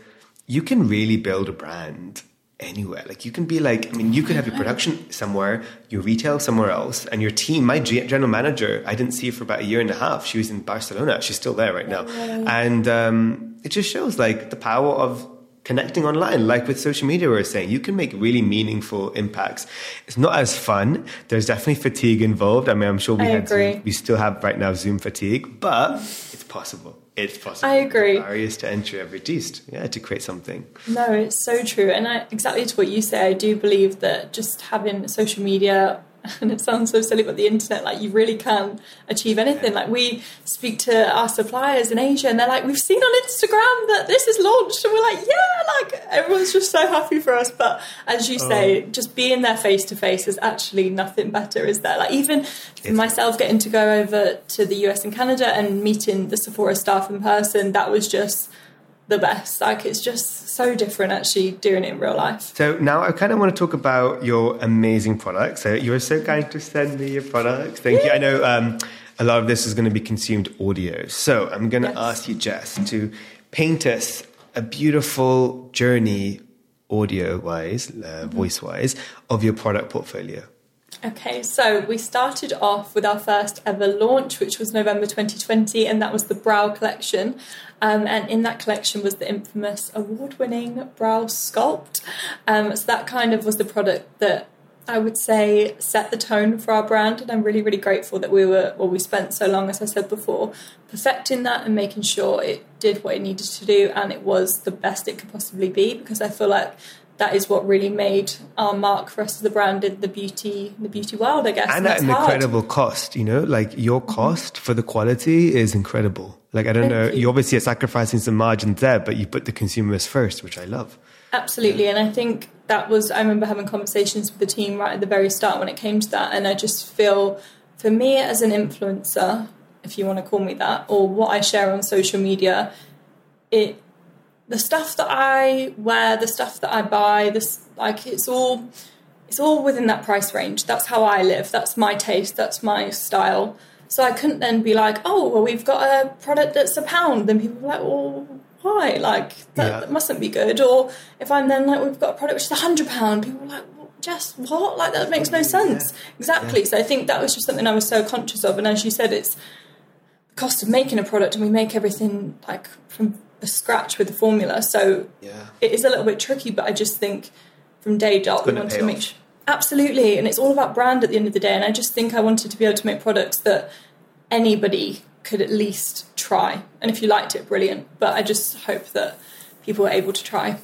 you can really build a brand anywhere. Like you can be like, I mean, you could have your production somewhere, your retail somewhere else, and your team. My general manager, I didn't see her for about a year and a half. She was in Barcelona. She's still there right now, and um, it just shows like the power of connecting online, like with social media, we are saying you can make really meaningful impacts. It's not as fun. There's definitely fatigue involved. I mean, I'm sure we I had agree. we still have right now Zoom fatigue, but it's possible it's possible. I agree. barriers to entry have reduced, yeah, to create something. No, it's so true. And I, exactly to what you say, I do believe that just having social media and it sounds so silly, but the internet, like you really can achieve anything. Like we speak to our suppliers in Asia, and they're like, "We've seen on Instagram that this is launched," and we're like, "Yeah!" Like everyone's just so happy for us. But as you oh. say, oh. just being there face to face is actually nothing better, is there? Like even myself getting to go over to the US and Canada and meeting the Sephora staff in person, that was just the best. Like it's just so different actually doing it in real life. So now I kind of want to talk about your amazing products. So you were so kind to send me your products. Thank yeah. you. I know um, a lot of this is going to be consumed audio. So I'm going to yes. ask you, Jess, to paint us a beautiful journey audio wise, uh, mm-hmm. voice wise, of your product portfolio. Okay, so we started off with our first ever launch, which was November 2020, and that was the Brow Collection. Um, and in that collection was the infamous award winning Brow Sculpt. Um, so that kind of was the product that I would say set the tone for our brand. And I'm really, really grateful that we were, well, we spent so long, as I said before, perfecting that and making sure it did what it needed to do and it was the best it could possibly be because I feel like that is what really made our mark for us as the brand in the beauty the beauty world, I guess. And, and at an hard. incredible cost, you know, like your mm-hmm. cost for the quality is incredible. Like I don't Thank know, you. you. obviously are sacrificing some margins there, but you put the consumers first, which I love. Absolutely, and I think that was I remember having conversations with the team right at the very start when it came to that, and I just feel for me as an influencer, if you want to call me that, or what I share on social media, it the stuff that I wear, the stuff that I buy, this like it's all it's all within that price range. That's how I live. That's my taste. That's my style. So I couldn't then be like, oh, well, we've got a product that's a pound. Then people were like, well, why? Like that, yeah. that mustn't be good. Or if I'm then like, we've got a product which is a hundred pound. People were like, well, just what? Like that makes no oh, sense. Yeah. Exactly. Yeah. So I think that was just something I was so conscious of. And as you said, it's the cost of making a product, and we make everything like from a scratch with the formula. So yeah. it is a little bit tricky, but I just think from day dot we want to make sure. Absolutely, and it's all about brand at the end of the day. And I just think I wanted to be able to make products that anybody could at least try. And if you liked it, brilliant. But I just hope that people were able to try.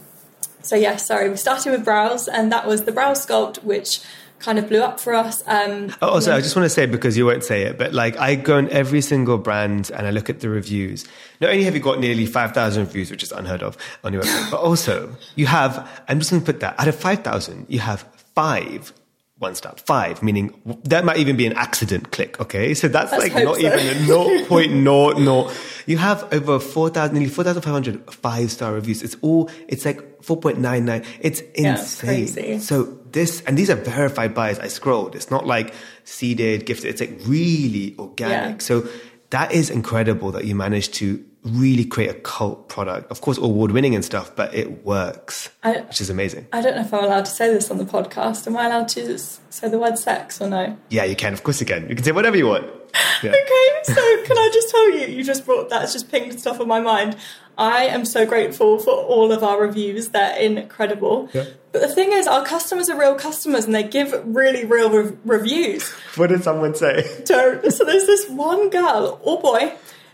So yeah, sorry, we started with brows, and that was the brow sculpt, which kind of blew up for us. Um, oh, also, I just want to say because you won't say it, but like I go on every single brand and I look at the reviews. Not only have you got nearly five thousand reviews, which is unheard of on your website, but also you have. I'm just going to put that out of five thousand, you have five one star, five, meaning that might even be an accident click. Okay. So that's Let's like not so. even a 0.00. You have over 4,000, nearly 4,500 five star reviews. It's all, it's like 4.99. It's insane. Yeah, so this, and these are verified buys. I scrolled. It's not like seeded, gifted. It's like really organic. Yeah. So that is incredible that you managed to really create a cult product. Of course, award winning and stuff, but it works, I, which is amazing. I don't know if I'm allowed to say this on the podcast. Am I allowed to say the word sex or no? Yeah, you can. Of course, you can. You can say whatever you want. Yeah. okay, so can I just tell you, you just brought that's just pinged stuff on my mind. I am so grateful for all of our reviews. They're incredible. Yeah. But the thing is, our customers are real customers and they give really real re- reviews. What did someone say? Don't. So there's this one girl or boy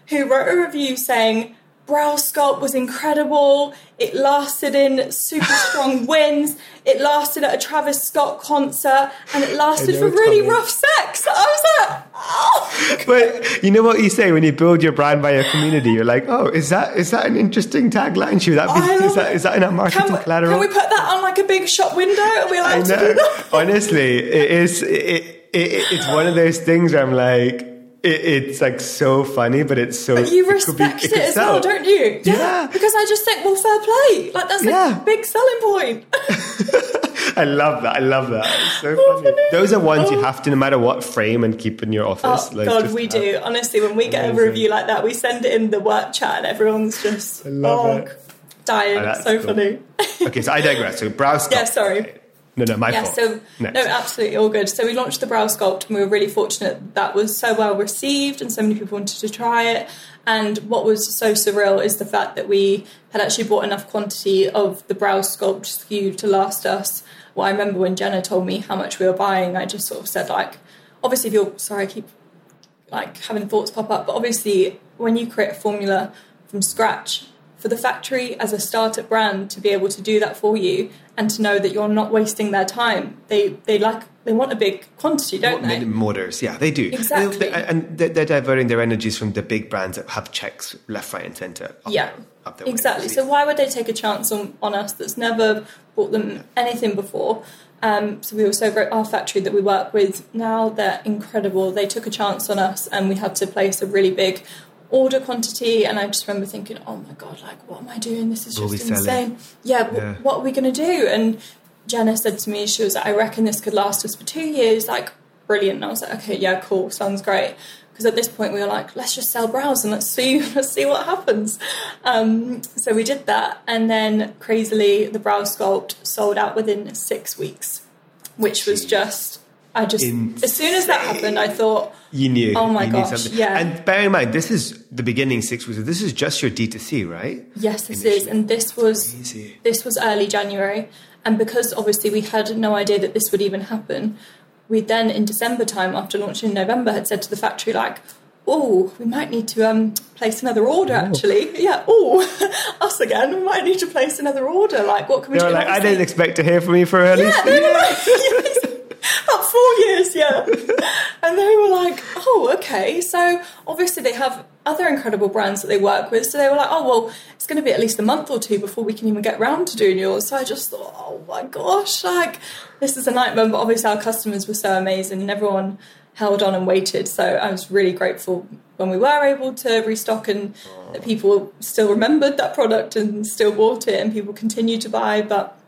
who wrote a review saying, brow sculpt was incredible. It lasted in super strong winds. It lasted at a Travis Scott concert, and it lasted for really coming. rough sex. I was like, oh. But you know what you say when you build your brand by your community? You're like, oh, is that is that an interesting tagline? Should that be, is that is that in our marketing can we, collateral? Can we put that on like a big shop window? Are we allowed to do that? Honestly, it is. It, it, it, it's one of those things where I'm like it, it's like so funny, but it's so. But you respect it, be, it, it as well, don't you? Yeah. yeah. Because I just think, well, fair play. Like that's yeah. a big selling point. I love that. I love that. It's so oh, funny. Those are ones oh. you have to, no matter what, frame and keep in your office. Oh like, God, we do. Honestly, when we get a review like that, we send it in the work chat, and everyone's just oh, dying. Oh, so cool. funny. okay, so I digress. So browse. Yeah, sorry. No, no, my yeah, fault. So, Next. no, absolutely all good. So we launched the brow sculpt and we were really fortunate that was so well received and so many people wanted to try it. And what was so surreal is the fact that we had actually bought enough quantity of the brow sculpt SKU to last us. Well, I remember when Jenna told me how much we were buying, I just sort of said like, obviously if you're, sorry, I keep like having thoughts pop up, but obviously when you create a formula from scratch, for the factory as a startup brand to be able to do that for you and to know that you're not wasting their time. They they like they want a big quantity, don't they? Motors, yeah, they do. Exactly, they, and they're, they're, diverting their energies from the big brands that have checks left, right, and centre. Yeah, exactly. So why would they take a chance on, on us that's never bought them yeah. anything before? Um, so we were so great. Our factory that we work with now, they're incredible. They took a chance on us, and we had to place a really big order quantity and I just remember thinking, oh my god, like what am I doing? This is just insane. Yeah, yeah, what are we going to do? And Jenna said to me, she was like, I reckon this could last us for two years. Like, brilliant. And I was like, okay, yeah, cool, sounds great. Because at this point we were like, let's just sell brows and let's see, let's see what happens. Um, so we did that, and then crazily, the brow sculpt sold out within six weeks, which Jeez. was just I just Insane. as soon as that happened, I thought you knew. Oh my gosh! Yeah. And bear in mind, this is the beginning six weeks. This is just your D 2 C, right? Yes, this Initially. is, and this was this was early January, and because obviously we had no idea that this would even happen, we then in December time after launching in November had said to the factory like. Oh, we might need to um, place another order. Oh. Actually, yeah. Oh, us again. We might need to place another order. Like, what can we they do? Like, I didn't expect to hear from you for at least. Yeah, yeah. About four years, yeah. and they were like, oh, okay. So obviously they have other incredible brands that they work with. So they were like, oh, well, it's going to be at least a month or two before we can even get round to doing yours. So I just thought, oh my gosh, like this is a nightmare. But obviously our customers were so amazing and everyone held on and waited. So I was really grateful when we were able to restock and that people still remembered that product and still bought it and people continued to buy. But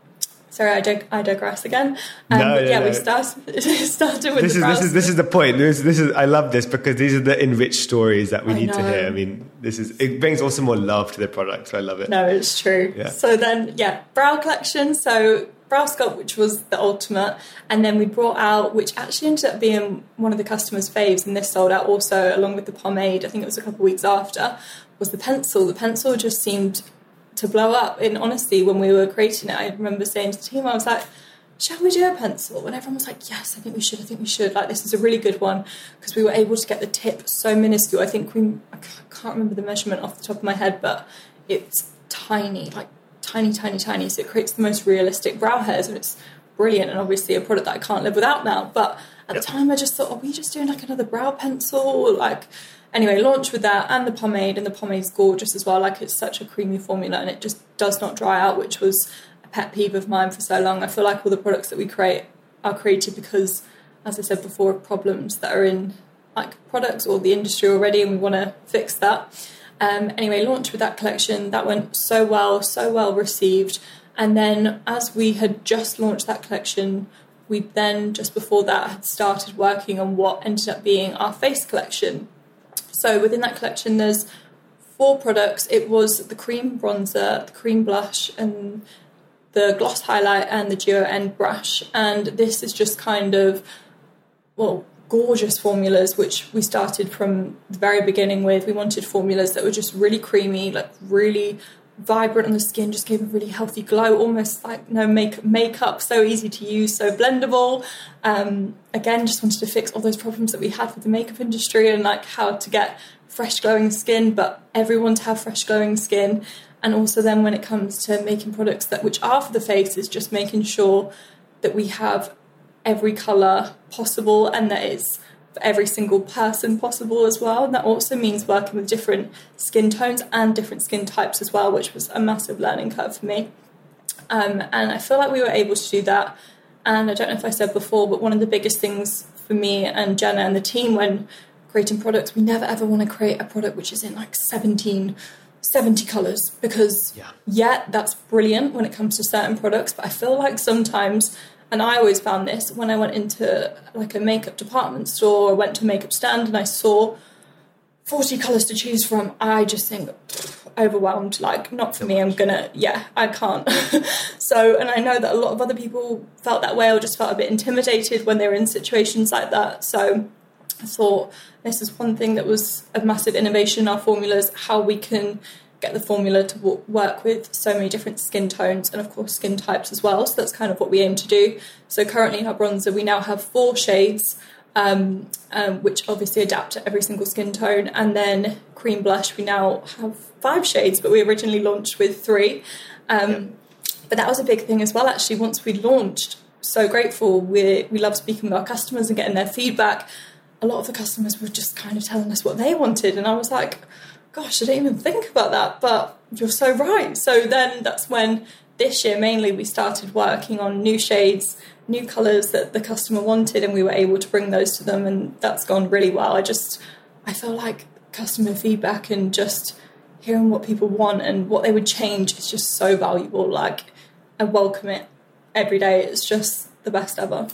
sorry, I, dig- I digress again. Um, no, yeah, no. we start, started with this is this is this is the point. This, this is I love this because these are the enriched stories that we I need know. to hear. I mean, this is it brings also more love to the product. So I love it. No, it's true. Yeah. So then, yeah, brow collection. So brow sculpt, which was the ultimate, and then we brought out, which actually ended up being one of the customers' faves, and this sold out also along with the pomade. I think it was a couple of weeks after. Was the pencil? The pencil just seemed to blow up. In honesty, when we were creating it, I remember saying to the team, I was like, shall we do a pencil? And everyone was like, yes, I think we should, I think we should. Like, this is a really good one because we were able to get the tip so minuscule. I think we, I can't remember the measurement off the top of my head, but it's tiny, like tiny, tiny, tiny. So it creates the most realistic brow hairs and it's brilliant and obviously a product that I can't live without now. But at the time, I just thought, are we just doing like another brow pencil? Like, anyway, launched with that and the pomade, and the pomade's gorgeous as well. Like it's such a creamy formula, and it just does not dry out, which was a pet peeve of mine for so long. I feel like all the products that we create are created because, as I said before, problems that are in like products or the industry already, and we want to fix that. Um, anyway, launched with that collection. That went so well, so well received. And then, as we had just launched that collection, we then, just before that, had started working on what ended up being our face collection, so within that collection, there's four products. It was the cream bronzer, the cream blush, and the gloss highlight and the duo end brush. And this is just kind of, well, gorgeous formulas, which we started from the very beginning with. We wanted formulas that were just really creamy, like really vibrant on the skin, just gave a really healthy glow, almost like no make makeup, so easy to use, so blendable. Um, again, just wanted to fix all those problems that we had with the makeup industry and like how to get fresh glowing skin, but everyone to have fresh glowing skin. And also then when it comes to making products that which are for the face is just making sure that we have every colour possible and that it's for every single person possible as well. And that also means working with different skin tones and different skin types as well, which was a massive learning curve for me. Um, and I feel like we were able to do that. And I don't know if I said before, but one of the biggest things for me and Jenna and the team when creating products, we never ever want to create a product which is in like 17, 70 colours because, yeah. yeah, that's brilliant when it comes to certain products. But I feel like sometimes and I always found this when I went into like a makeup department store or went to a makeup stand and I saw 40 colours to choose from. I just think overwhelmed. Like, not for me. I'm gonna, yeah, I can't. so, and I know that a lot of other people felt that way or just felt a bit intimidated when they were in situations like that. So, I thought this is one thing that was a massive innovation in our formulas how we can get the formula to w- work with so many different skin tones and of course skin types as well. So that's kind of what we aim to do. So currently in our bronzer we now have four shades um, um, which obviously adapt to every single skin tone. And then cream blush we now have five shades but we originally launched with three. Um, yep. but that was a big thing as well actually once we launched. So grateful. We we love speaking with our customers and getting their feedback. A lot of the customers were just kind of telling us what they wanted. And i was like gosh, I didn't even think about that, but you're so right. So then that's when this year mainly we started working on new shades, new colours that the customer wanted, and we were able to bring those to them, and that's gone really well. I just, I feel like customer feedback and just hearing what people want and what they would change is just so valuable. Like, I welcome it every day. It's just the best ever.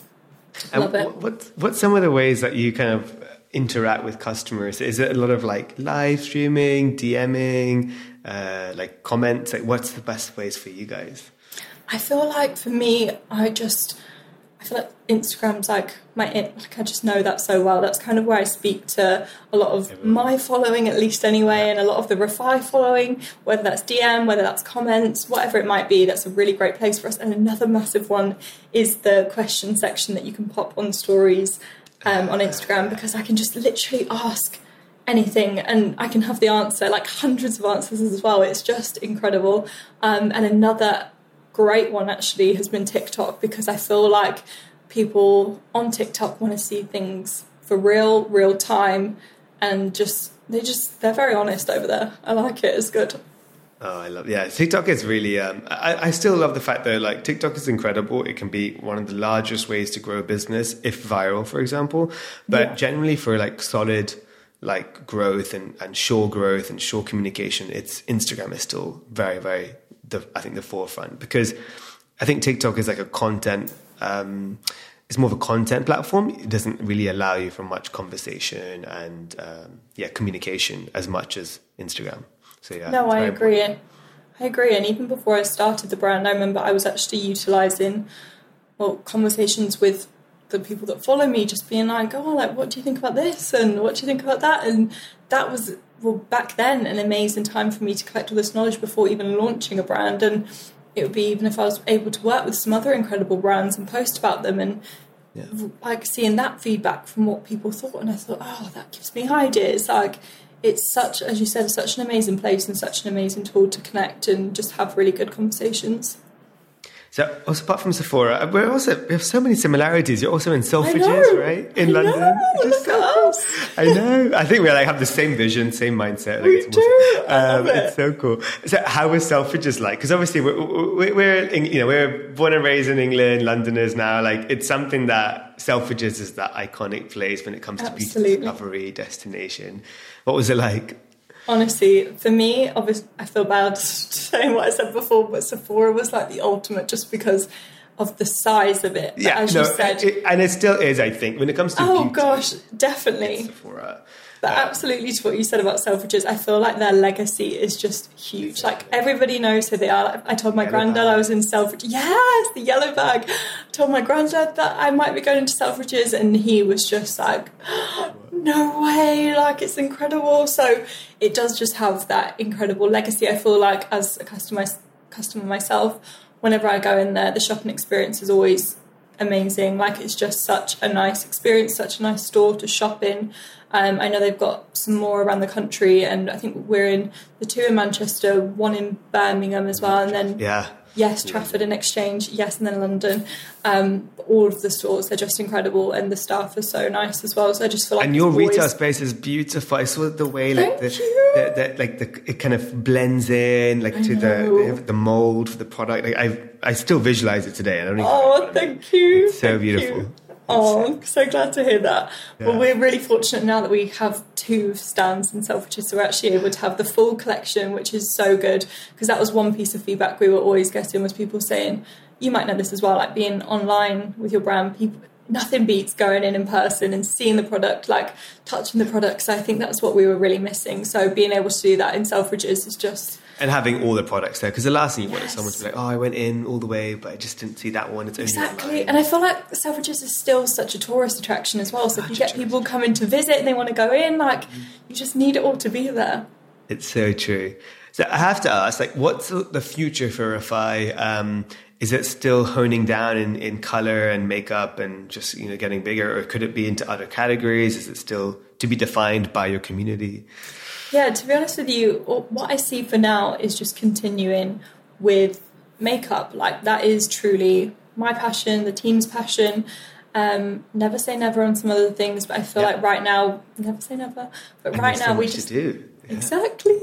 Love and it. What, what's some of the ways that you kind of interact with customers? Is it a lot of like live streaming, DMing, uh, like comments? Like, what's the best ways for you guys? I feel like for me, I just I feel like Instagram's like my like I just know that so well. That's kind of where I speak to a lot of Everyone. my following, at least anyway, and a lot of the Refy following, whether that's DM, whether that's comments, whatever it might be. That's a really great place for us. And another massive one is the question section that you can pop on stories um, on Instagram because I can just literally ask anything and I can have the answer, like hundreds of answers as well. It's just incredible. Um, and another great one actually has been TikTok because I feel like people on TikTok want to see things for real, real time, and just they just they're very honest over there. I like it. It's good. Oh, I love yeah. TikTok is really. Um, I, I still love the fact though, like TikTok is incredible. It can be one of the largest ways to grow a business if viral, for example. But yeah. generally, for like solid like growth and, and sure growth and sure communication, it's Instagram is still very very the I think the forefront because I think TikTok is like a content. Um, it's more of a content platform. It doesn't really allow you for much conversation and um, yeah communication as much as Instagram. So yeah. No, I agree. And I agree. And even before I started the brand, I remember I was actually utilizing well conversations with the people that follow me, just being like, "Oh, like, what do you think about this? And what do you think about that?" And that was well back then an amazing time for me to collect all this knowledge before even launching a brand. And it would be even if I was able to work with some other incredible brands and post about them and yeah. like seeing that feedback from what people thought and I thought oh that gives me ideas like it's such, as you said, such an amazing place and such an amazing tool to connect and just have really good conversations. So, also apart from Sephora, we're also we have so many similarities. You're also in Selfridges, right? In I London, know, so cool. I know. I think we like have the same vision, same mindset. Like, we it's do. Um, it. It's so cool. So, how was Selfridges like? Because obviously, we're, we're in, you know we're born and raised in England, Londoners now. Like, it's something that Selfridges is that iconic place when it comes Absolutely. to beauty discovery destination. What was it like? Honestly, for me, obviously, I feel bad saying what I said before, but Sephora was like the ultimate just because of the size of it. Yeah, as no, you said, it, and it still is. I think when it comes to oh beauty, gosh, definitely Sephora. But absolutely to what you said about Selfridges, I feel like their legacy is just huge. Like everybody knows who they are. I told my yellow granddad bag. I was in Selfridges. Yes, the yellow bag. I told my granddad that I might be going into Selfridges, and he was just like, no way, like it's incredible. So it does just have that incredible legacy. I feel like as a customer, customer myself, whenever I go in there, the shopping experience is always amazing. Like it's just such a nice experience, such a nice store to shop in. Um, I know they've got some more around the country, and I think we're in the two in Manchester, one in Birmingham as well, and then yeah, yes, Trafford and Exchange, yes, and then London. Um, all of the stores, they're just incredible, and the staff are so nice as well. So I just feel like and your retail space is beautiful. I saw the way like the, the, the, like the it kind of blends in like I to the the mold for the product. Like I I still visualize it today. I don't even oh, thank you. It's so thank beautiful. You. Oh, so glad to hear that. Yeah. Well, we're really fortunate now that we have two stands in Selfridges, so we're actually able to have the full collection, which is so good. Because that was one piece of feedback we were always getting was people saying, you might know this as well, like being online with your brand, people nothing beats going in in person and seeing the product, like touching the product. So I think that's what we were really missing. So being able to do that in Selfridges is just and having all the products there because the last thing you yes. want is someone to be like, "Oh, I went in all the way, but I just didn't see that one." It's exactly, and I feel like Selfridges is still such a tourist attraction as well. So if you get people coming to visit and they want to go in, like mm. you just need it all to be there. It's so true. So I have to ask, like, what's the future for Refy? Um, is it still honing down in, in color and makeup and just you know getting bigger, or could it be into other categories? Is it still to be defined by your community? Yeah, to be honest with you, what I see for now is just continuing with makeup. Like that is truly my passion, the team's passion. Um, never say never on some other things, but I feel yeah. like right now, never say never. But and right now, we just do yeah. exactly.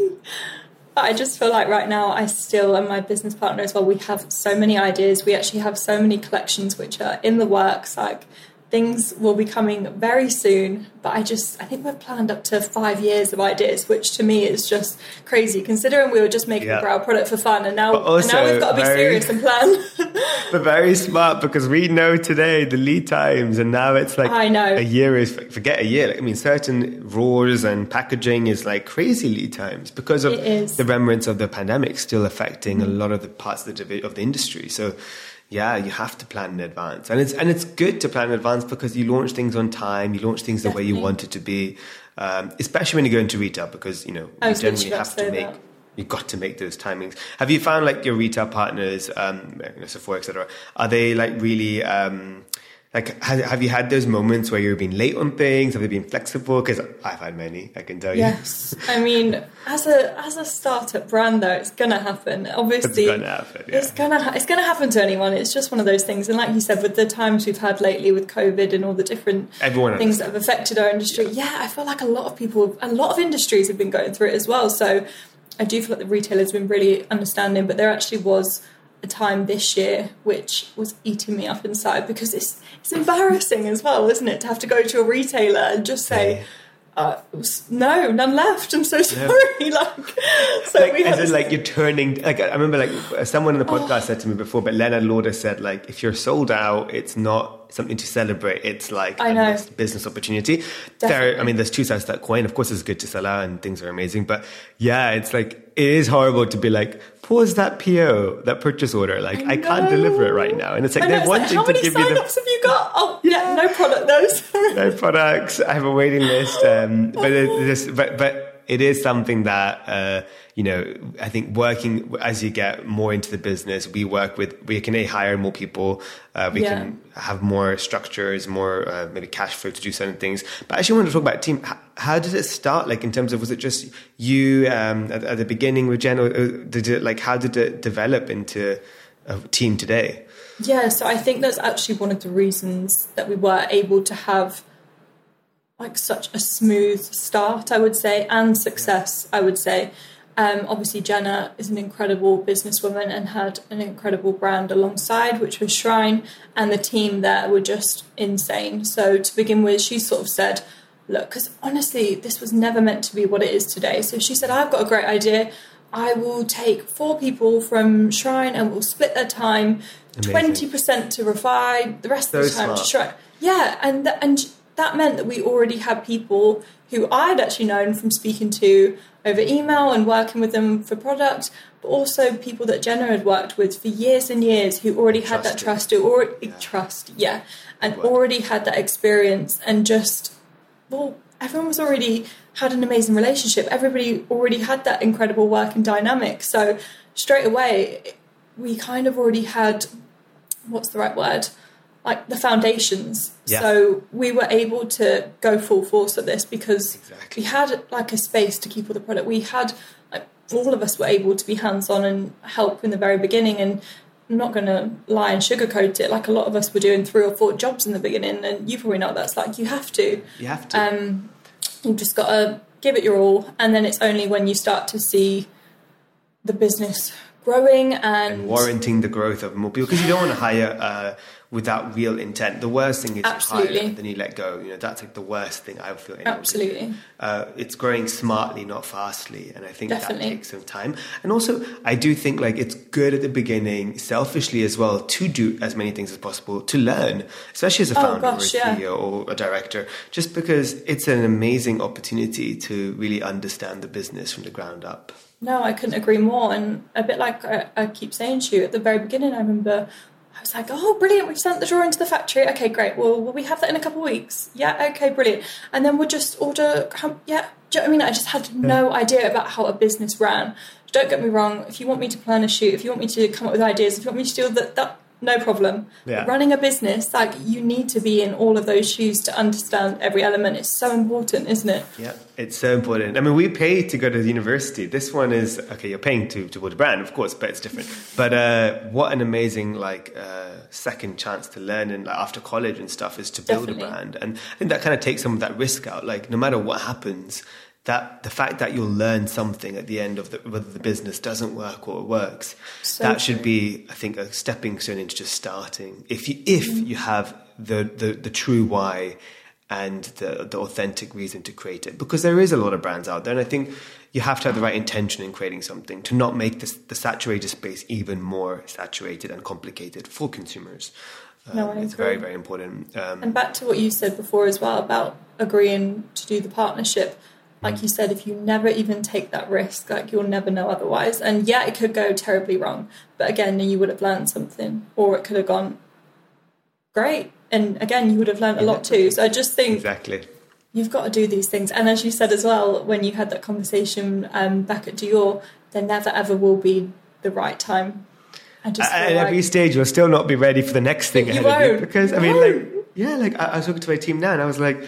But I just feel like right now, I still and my business partner as well. We have so many ideas. We actually have so many collections which are in the works. Like things will be coming very soon but i just i think we've planned up to five years of ideas which to me is just crazy considering we were just making yeah. a brow product for fun and now, and now we've got to be very, serious and plan but very smart because we know today the lead times and now it's like i know a year is forget a year like, i mean certain raws and packaging is like crazy lead times because of the remnants of the pandemic still affecting mm-hmm. a lot of the parts of the, of the industry so yeah, you have to plan in advance, and it's and it's good to plan in advance because you launch things on time, you launch things Definitely. the way you want it to be, um, especially when you go into retail because you know you generally have to make. That. You've got to make those timings. Have you found like your retail partners, um, you know, Sephora, etc. Are they like really um, like, have, have you had those moments where you've been late on things? Have you been flexible? Because I've had many, I can tell you. Yes, I mean, as a as a startup brand, though, it's gonna happen. Obviously, it's gonna happen. Yeah. It's gonna ha- it's gonna happen to anyone. It's just one of those things. And like you said, with the times we've had lately with COVID and all the different Everyone things that have affected our industry, yeah. yeah, I feel like a lot of people, a lot of industries have been going through it as well. So I do feel like the retailers have been really understanding. But there actually was a time this year which was eating me up inside because it's it's embarrassing as well, isn't it, to have to go to a retailer and just say. Uh, no, none left. I'm so sorry. Yeah. like, so like, we as in, like you're turning. Like I remember, like someone in the podcast oh. said to me before, but Leonard Lauder said, like if you're sold out, it's not something to celebrate. It's like I know. business opportunity. There, I mean, there's two sides to that coin. Of course, it's good to sell out and things are amazing, but yeah, it's like it is horrible to be like, pause that PO, that purchase order. Like I, I can't deliver it right now, and it's like they're wanting like, to give you the. have you got? Oh no product no products. I have a waiting list, um, but it, but but it is something that. Uh, you know, I think working as you get more into the business, we work with, we can hire more people, uh, we yeah. can have more structures, more uh, maybe cash flow to do certain things. But I actually want to talk about team. How, how did it start? Like in terms of, was it just you um, at, at, the beginning with Jen? Or did it like, how did it develop into a team today? Yeah, so I think that's actually one of the reasons that we were able to have like such a smooth start, I would say, and success, I would say. Um, obviously, Jenna is an incredible businesswoman and had an incredible brand alongside, which was Shrine, and the team there were just insane. So, to begin with, she sort of said, Look, because honestly, this was never meant to be what it is today. So, she said, I've got a great idea. I will take four people from Shrine and we'll split their time Amazing. 20% to Refy, the rest of the time smart. to Shrine. Yeah, and, and that meant that we already had people who I'd actually known from speaking to over email and working with them for product, but also people that Jenna had worked with for years and years who already had that trust, who already yeah. trust, yeah, and already had that experience and just well, everyone was already had an amazing relationship. Everybody already had that incredible working dynamic. So straight away, we kind of already had what's the right word? Like the foundations. Yeah. So we were able to go full force at this because exactly. we had like a space to keep all the product. We had like all of us were able to be hands on and help in the very beginning and I'm not going to lie and sugarcoat it. Like a lot of us were doing three or four jobs in the beginning, and you probably know that's like. You have to. You have to. Um, you've just got to give it your all, and then it's only when you start to see the business growing and, and warranting the growth of more people because you don't want to hire uh, without real intent. The worst thing is Absolutely. hire then you let go. You know that's like the worst thing I feel. Absolutely, uh, it's growing smartly, not fastly, and I think Definitely. that takes some time. And also, I do think like it's good at the beginning, selfishly as well, to do as many things as possible to learn, especially as a oh, founder oh, gosh, or a CEO yeah. or a director, just because it's an amazing opportunity to really understand the business from the ground up. No, I couldn't agree more. And a bit like I, I keep saying to you at the very beginning, I remember I was like, oh, brilliant, we've sent the drawing to the factory. Okay, great. Well, will we have that in a couple of weeks? Yeah, okay, brilliant. And then we'll just order, yeah. Do you know what I mean? I just had no yeah. idea about how a business ran. Don't get me wrong, if you want me to plan a shoot, if you want me to come up with ideas, if you want me to do that, that no problem. Yeah. Running a business, like you need to be in all of those shoes to understand every element. It's so important, isn't it? Yeah, it's so important. I mean, we pay to go to the university. This one is okay. You're paying to to build a brand, of course, but it's different. But uh, what an amazing like uh, second chance to learn and like, after college and stuff is to build Definitely. a brand, and I think that kind of takes some of that risk out. Like no matter what happens, that the fact that you'll learn something at the end of the, whether the business doesn't work or it works, so that should be, I think, a stepping stone into just starting. If you, if mm-hmm. you have the, the, the true why and the, the authentic reason to create it, because there is a lot of brands out there, and I think you have to have the right intention in creating something to not make this, the saturated space even more saturated and complicated for consumers. Um, no, it's very, very important. Um, and back to what you said before as well about agreeing to do the partnership like you said, if you never even take that risk, like you'll never know otherwise. And yeah, it could go terribly wrong, but again, you would have learned something, or it could have gone great. And again, you would have learned a lot too. So I just think exactly you've got to do these things. And as you said as well, when you had that conversation um, back at Dior, there never ever will be the right time. at like every stage, you'll still not be ready for the next thing ahead of you because I mean, like yeah, like I, I was talking to my team now, and I was like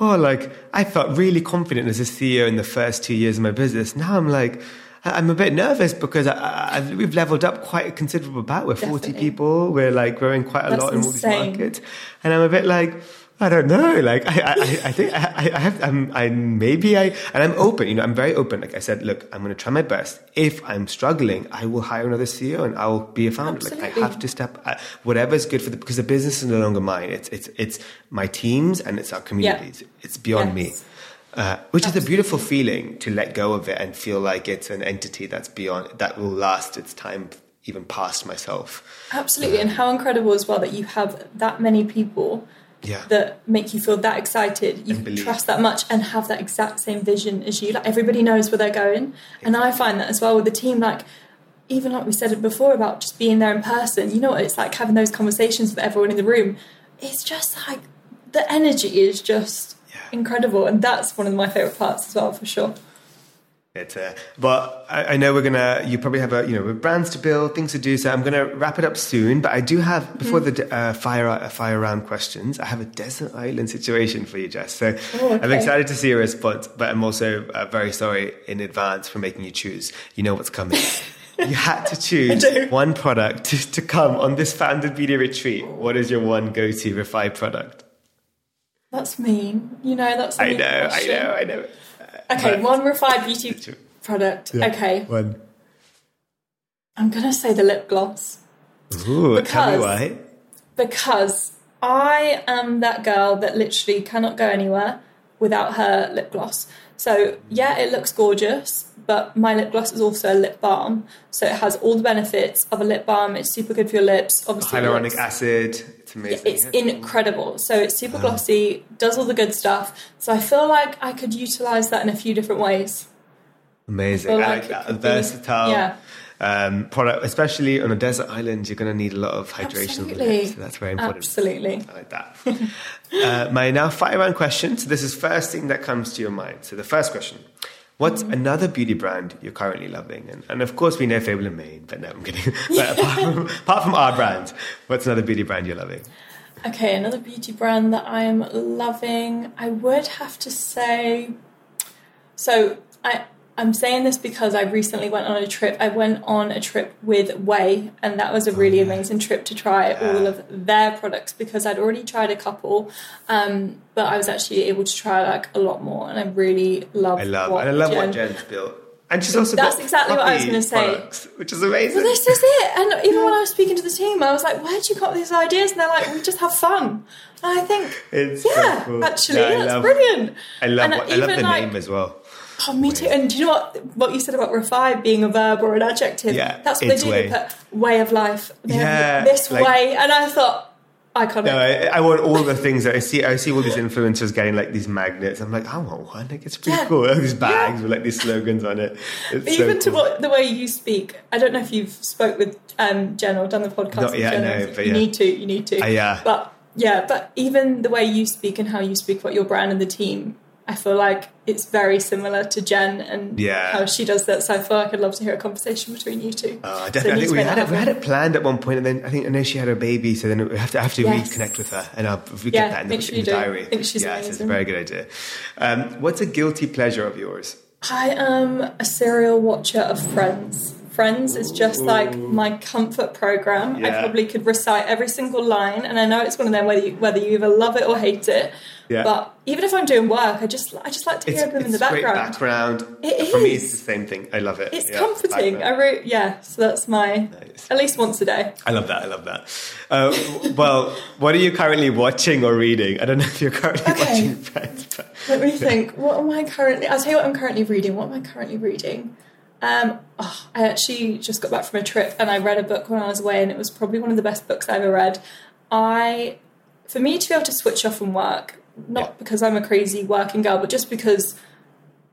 oh, like I felt really confident as a CEO in the first two years of my business. Now I'm like, I'm a bit nervous because I, I, we've leveled up quite a considerable amount. We're Definitely. 40 people. We're like growing quite a That's lot in all these markets. And I'm a bit like, I don't know. Like, I, I, I think I, I have, I'm, I, maybe I, and I'm open, you know, I'm very open. Like I said, look, I'm going to try my best. If I'm struggling, I will hire another CEO and I'll be a founder. Absolutely. Like I have to step, uh, whatever's good for the, because the business is no longer mine. It's, it's, it's my teams and it's our communities. Yeah. It's beyond yes. me. Uh, which Absolutely. is a beautiful feeling to let go of it and feel like it's an entity that's beyond, that will last its time even past myself. Absolutely. and how incredible as well that you have that many people yeah. that make you feel that excited. You trust that much and have that exact same vision as you. Like everybody knows where they're going. Exactly. And I find that as well with the team, like even like we said it before about just being there in person, you know what it's like having those conversations with everyone in the room. It's just like the energy is just yeah. incredible. And that's one of my favourite parts as well for sure. It, uh, but I, I, know we're gonna. You probably have a you know brands to build, things to do. So I'm gonna wrap it up soon. But I do have before mm. the uh, fire uh, fire round questions. I have a desert island situation for you, Jess. So oh, okay. I'm excited to see your response, but I'm also uh, very sorry in advance for making you choose. You know what's coming. you had to choose one product to, to come on this founded media retreat. What is your one go-to Refy product? That's mean. You know that's. I know. Question. I know. I know. Okay, one refined beauty product. Yeah, okay. One. I'm gonna say the lip gloss. Ooh, because, why. Because I am that girl that literally cannot go anywhere without her lip gloss. So yeah, it looks gorgeous, but my lip gloss is also a lip balm, so it has all the benefits of a lip balm. It's super good for your lips. Obviously, Hyaluronic looks, acid. It's amazing. Yeah, it's incredible. So it's super glossy, does all the good stuff. So I feel like I could utilize that in a few different ways. Amazing. feel I like like that. Uh, be- Versatile. yeah. Um, product, especially on a desert island, you're going to need a lot of hydration. Absolutely. so that's very important. Absolutely. I like that. uh, my now five round question. So this is first thing that comes to your mind. So the first question: What's Mm-hmm. another beauty brand you're currently loving? And, and of course, we know Fable and Mane, but no, I'm kidding. but apart from, apart from our brand, what's another beauty brand you're loving? Okay, another beauty brand that I am loving. I would have to say. So I I'm saying this because I recently went on a trip. I went on a trip with Ouai, and that was a really amazing trip to try all of their products because I'd already tried a couple, um, but I was actually able to try like a lot more, and I really love. I love, what and I love Jen- what Jen's built. And she's also That's exactly what I was gonna say. products, which is amazing. Well, this is it. And even when I was speaking to the team, I was like, "Where would you with these ideas?" And they're like, "We just have fun." And I think, It's so yeah, cool. actually, Yeah, that's love- brilliant. I love, what, I love the like, name as well. Oh, me too. And do you know what? What you said about refine being a verb or an adjective? Yeah, that's what they do. way. They put way of life. Yeah, this like- way, and I thought, iconic. No, I, I want all the things that I see. I see all these influencers getting like these magnets. I'm like, I want one. Like, it's pretty Yeah. cool. Like, these bags with like these slogans on it. It's so Even to what the way you speak. I don't know if you've spoke with um, Jen or done the podcast. Not yet, no, but you yeah. need to. You need to. Uh, yeah. But yeah, but even the way you speak and how you speak about your brand and the team, I feel like it's very similar to Jen and Yeah. how she does that. So I feel like I'd love to hear a conversation between you two. Oh, So definitely. I think we had it. We had it planned at one point, and then I think I know she had a baby, so then we have to I have to Yes. reconnect with her, and I'll, we Yeah, get that in the, sure in the diary. I think she's yes, it's a very good idea. Um, what's a guilty pleasure of yours? I am a serial watcher of Friends. Friends is just like my comfort program. I probably could recite every single line, and I know it's one of them whether you, whether you either love it or hate it. Yeah. But even if I'm doing work, I just I just like to It's, hear them in it's the great background. background. It For me, it's the same thing. I love it. It's Yeah, comforting. I re- yeah. So that's my Nice. at least once a day. I love that. I love that. Uh, well, what are you currently watching or reading? I don't know if you're currently Okay. watching Friends, but Let me think. What am I currently? I'll tell you what I'm currently reading. What am I currently reading? Um, oh, I actually just got back from a trip and I read a book when I was away, and it was probably one of the best books I ever read. I, for me to be able to switch off from work, not Yeah. because I'm a crazy working girl, but just because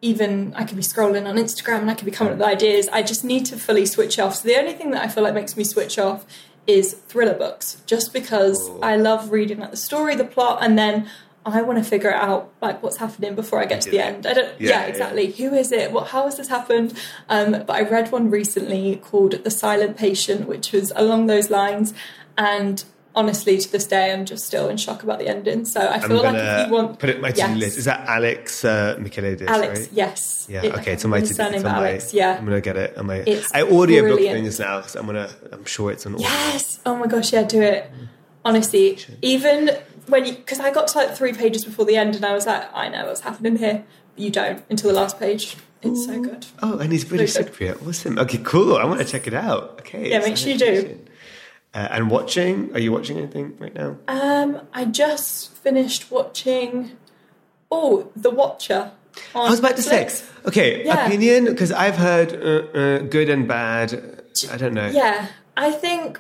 even I could be scrolling on Instagram and I could be coming up with ideas. I just need to fully switch off. So the only thing that I feel like makes me switch off is thriller books, just because Ooh. I love reading like the story, the plot, and then I want to figure out like what's happening before I get to the end. I don't. Yeah, Yeah, yeah. exactly. Who is it? What? How has this happened? Um, but I read one recently called The Silent Patient, which was along those lines, and. Honestly, to this day, I'm just still in shock about the ending. So I I'm feel like if you want, put it my to-do Yes. list. Is that Alex uh, Michaelides, Alex, right? yes, Yeah. It- okay, it's on my to-do. surname It's my, Alex, yeah. I'm gonna get it on my. It's I audio book brilliant. things now, so I'm gonna. I'm sure it's on. Yes. Oh my gosh, yeah, do it. Honestly, even when you, because I got to like three pages before the end and I was like, I know what's happening here. But you don't until the last page. It's so good. Oh, and he's British Very good. Cypriot. Awesome. Okay, cool. I want to check it out. Okay. Yeah, make sure you do. Uh, and watching? Are you watching anything right now? Um, I just finished watching, oh, The Watcher. I was about to say. Okay, Yeah. opinion because I've heard uh, uh, good and bad. I don't know. Yeah, I think.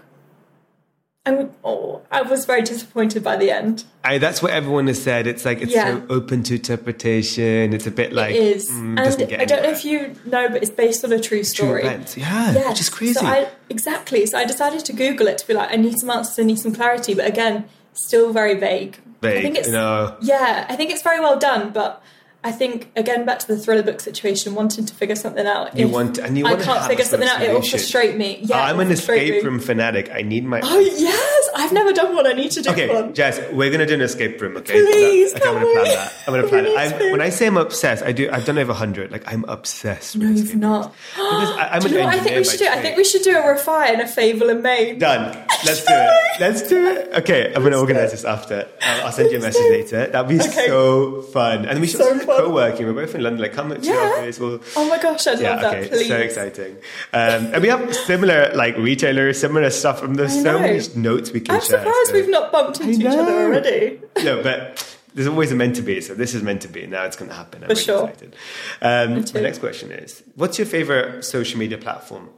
I'm, oh, I was very disappointed by the end. I, that's what everyone has said. It's like it's Yeah. so open to interpretation. It's a bit like it is, mm, and I don't know if you know, but it's based on a true True story. events. Yeah, Yeah, which is crazy. So I, exactly. So I decided to Google it to be like, I need some answers, I need some clarity. But again, still very vague. I Vague, think it's you know. yeah, I think it's very well done. But I think again, back to the thriller book situation, wanting to figure something out. You want- and you I want to can't figure something out. It will frustrate me. Yeah, I'm an escape room fanatic. I need my. Oh yes, I've never done one. I need to do Okay, one. Jess, we're gonna do an escape room. Okay, Please, okay, I'm gonna plan that. I'm gonna plan it. When I say I'm obsessed, I do. I've done over hundred. Like I'm obsessed. No, with you've not. Because I, I'm do an you know what I think we should do? I think we should do a refine, a fable and maid. Done. Let's do it. Let's do it. Okay, I'm gonna organize this after. I'll, I'll send you a message later. That'd be Okay. so fun. And we should So also do fun. Co-working. We're both in London. Like, come to Yeah. our office. We'll, Oh my gosh, I'd yeah, love that. Please. so exciting. Um, and we have similar like retailers, similar stuff. There's I so many notes we can share. I'm share. surprised so- we've not bumped into each other already. No, but there's always a meant to be. So this is meant to be. Now it's going to happen. I'm For really sure. excited. Um, my next question is: What's your favorite social media platform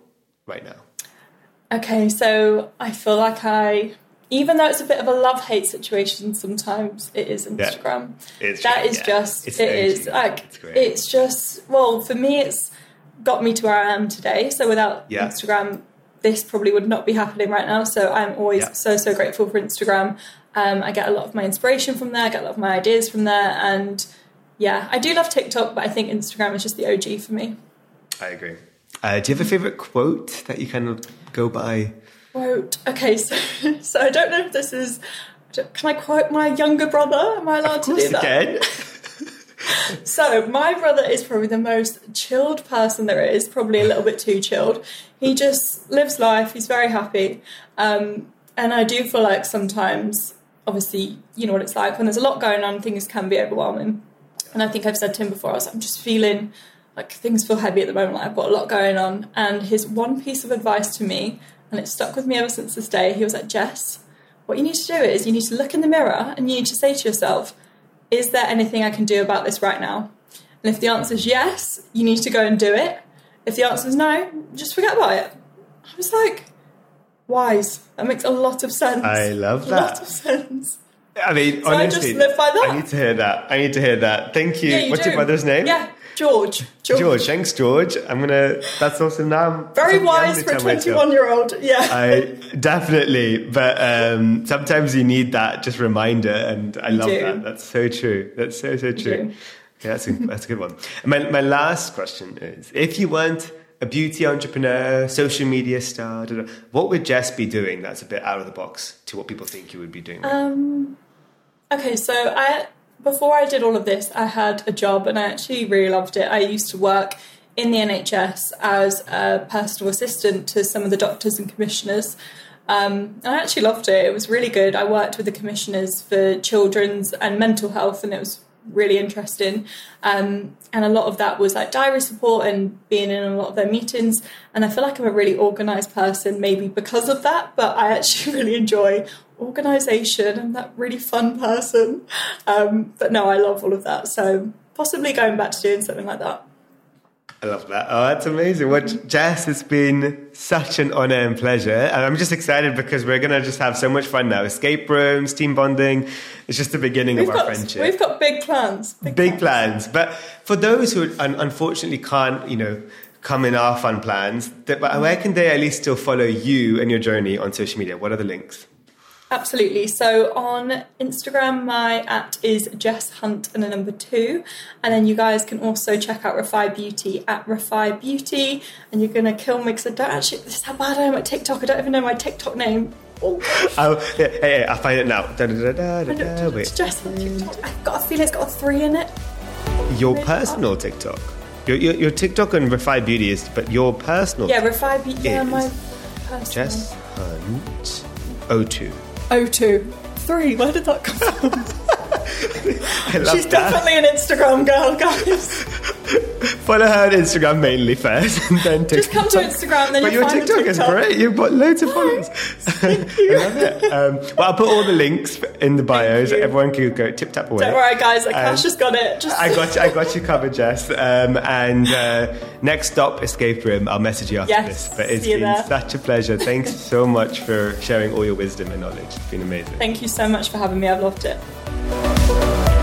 right now? Okay, so I feel like I, even though it's a bit of a love hate situation, sometimes it is Instagram. It's That true, is yeah. just It's it is like It's it's just well for me it's got me to where I am today. So without Yeah. Instagram, this probably would not be happening right now. So I'm always Yeah. so so grateful for Instagram. Um, I get a lot of my inspiration from there. I get a lot of my ideas from there, and yeah, I do love TikTok, but I think Instagram is just the OG for me. I agree. Uh, do you have a favorite quote that you kind of go by? Quote. Okay, so so I don't know if this is. Can I quote my younger brother? Am I allowed to do that? again. So my brother is probably the most chilled person there is. Probably a little bit too chilled. He just lives life. He's very happy, um, and I do feel like sometimes, obviously, you know what it's like when there's a lot going on. Things can be overwhelming, and I think I've said to him before. I was, I'm just feeling like things feel heavy at the moment. Like I've got a lot going on, and his one piece of advice to me, and it stuck with me ever since this day. He was like, Jess, what you need to do is you need to look in the mirror and you need to say to yourself is there anything I can do about this right now? And if the answer is yes, you need to go and do it. If the answer is no, just forget about it. I was like, wise. That makes a lot of sense. I love that. A lot of sense. I mean, So I just live by that. I need to hear that. I need to hear that. Thank you. Yeah, you What's do. your mother's name? Yeah, George. George. George. Thanks, George. I'm gonna. That's awesome. Now, Very wise for a 21 year old. Yeah. I definitely, but um, sometimes you need that just reminder, and I love do. that. That's so true. That's so so true. Okay, that's a, that's a good one. My my last question is: If you weren't a beauty entrepreneur, social media star, what would Jess be doing that's a bit out of the box to what people think you would be doing? right Um, okay, so I before I did all of this, I had a job and I actually really loved it. I used to work in the NHS as a personal assistant to some of the doctors and commissioners. Um, I actually loved it. It was really good. I worked with the commissioners for children's and mental health, and it was really interesting. Um, and a lot of that was like diary support and being in a lot of their meetings. And I feel like I'm a really organised person, maybe because of that, but I actually really enjoy organisation. I'm that really fun person. Um, but no, I love all of that. So possibly going back to doing something like that. I love that. Oh, that's amazing. Well, Jess, it's been such an honor and pleasure. And I'm just excited because we're going to just have so much fun now. Escape rooms, team bonding. It's just the beginning We've of our friendship. we've got big plans. big plans. But for those who unfortunately can't, you know, come in our fun plans, where can they at least still follow you and your journey on social media? What are the links? Absolutely. So on Instagram, my at is Jess Hunt and a number two. And then you guys can also check out Refy Beauty at Refy Beauty. And you're going to kill me because I don't actually, this is how bad I am at TikTok. I don't even know my TikTok name. Oh. Oh, yeah, hey, hey, I'll find it now. Da, da, da, da, da. Jess on TikTok. I've got a feeling it's got a three in it. Your personal TikTok. Your, your, your TikTok and Refy Beauty is, but your personal Yeah, Refy Beauty. Yeah, my personal. Jess Hunt 02. Oh, two. Three. Where did that come from? She's that. definitely an Instagram girl, guys. Follow her on Instagram mainly first, and then TikTok. Just come to Instagram, then But your TikTok is great. You've got loads of followers. I love it. Um, well, I'll put all the links in the bios. you. Everyone can go tip tap away. Don't worry, guys. Like, Um, Cash has got it. Just I got you, I got you covered, Jess. Um, and uh, next stop, escape room. I'll message you after Yes, this. But it's you been there. such a pleasure. Thanks so much for sharing all your wisdom and knowledge. It's been amazing. Thank you so much for having me. I've loved it.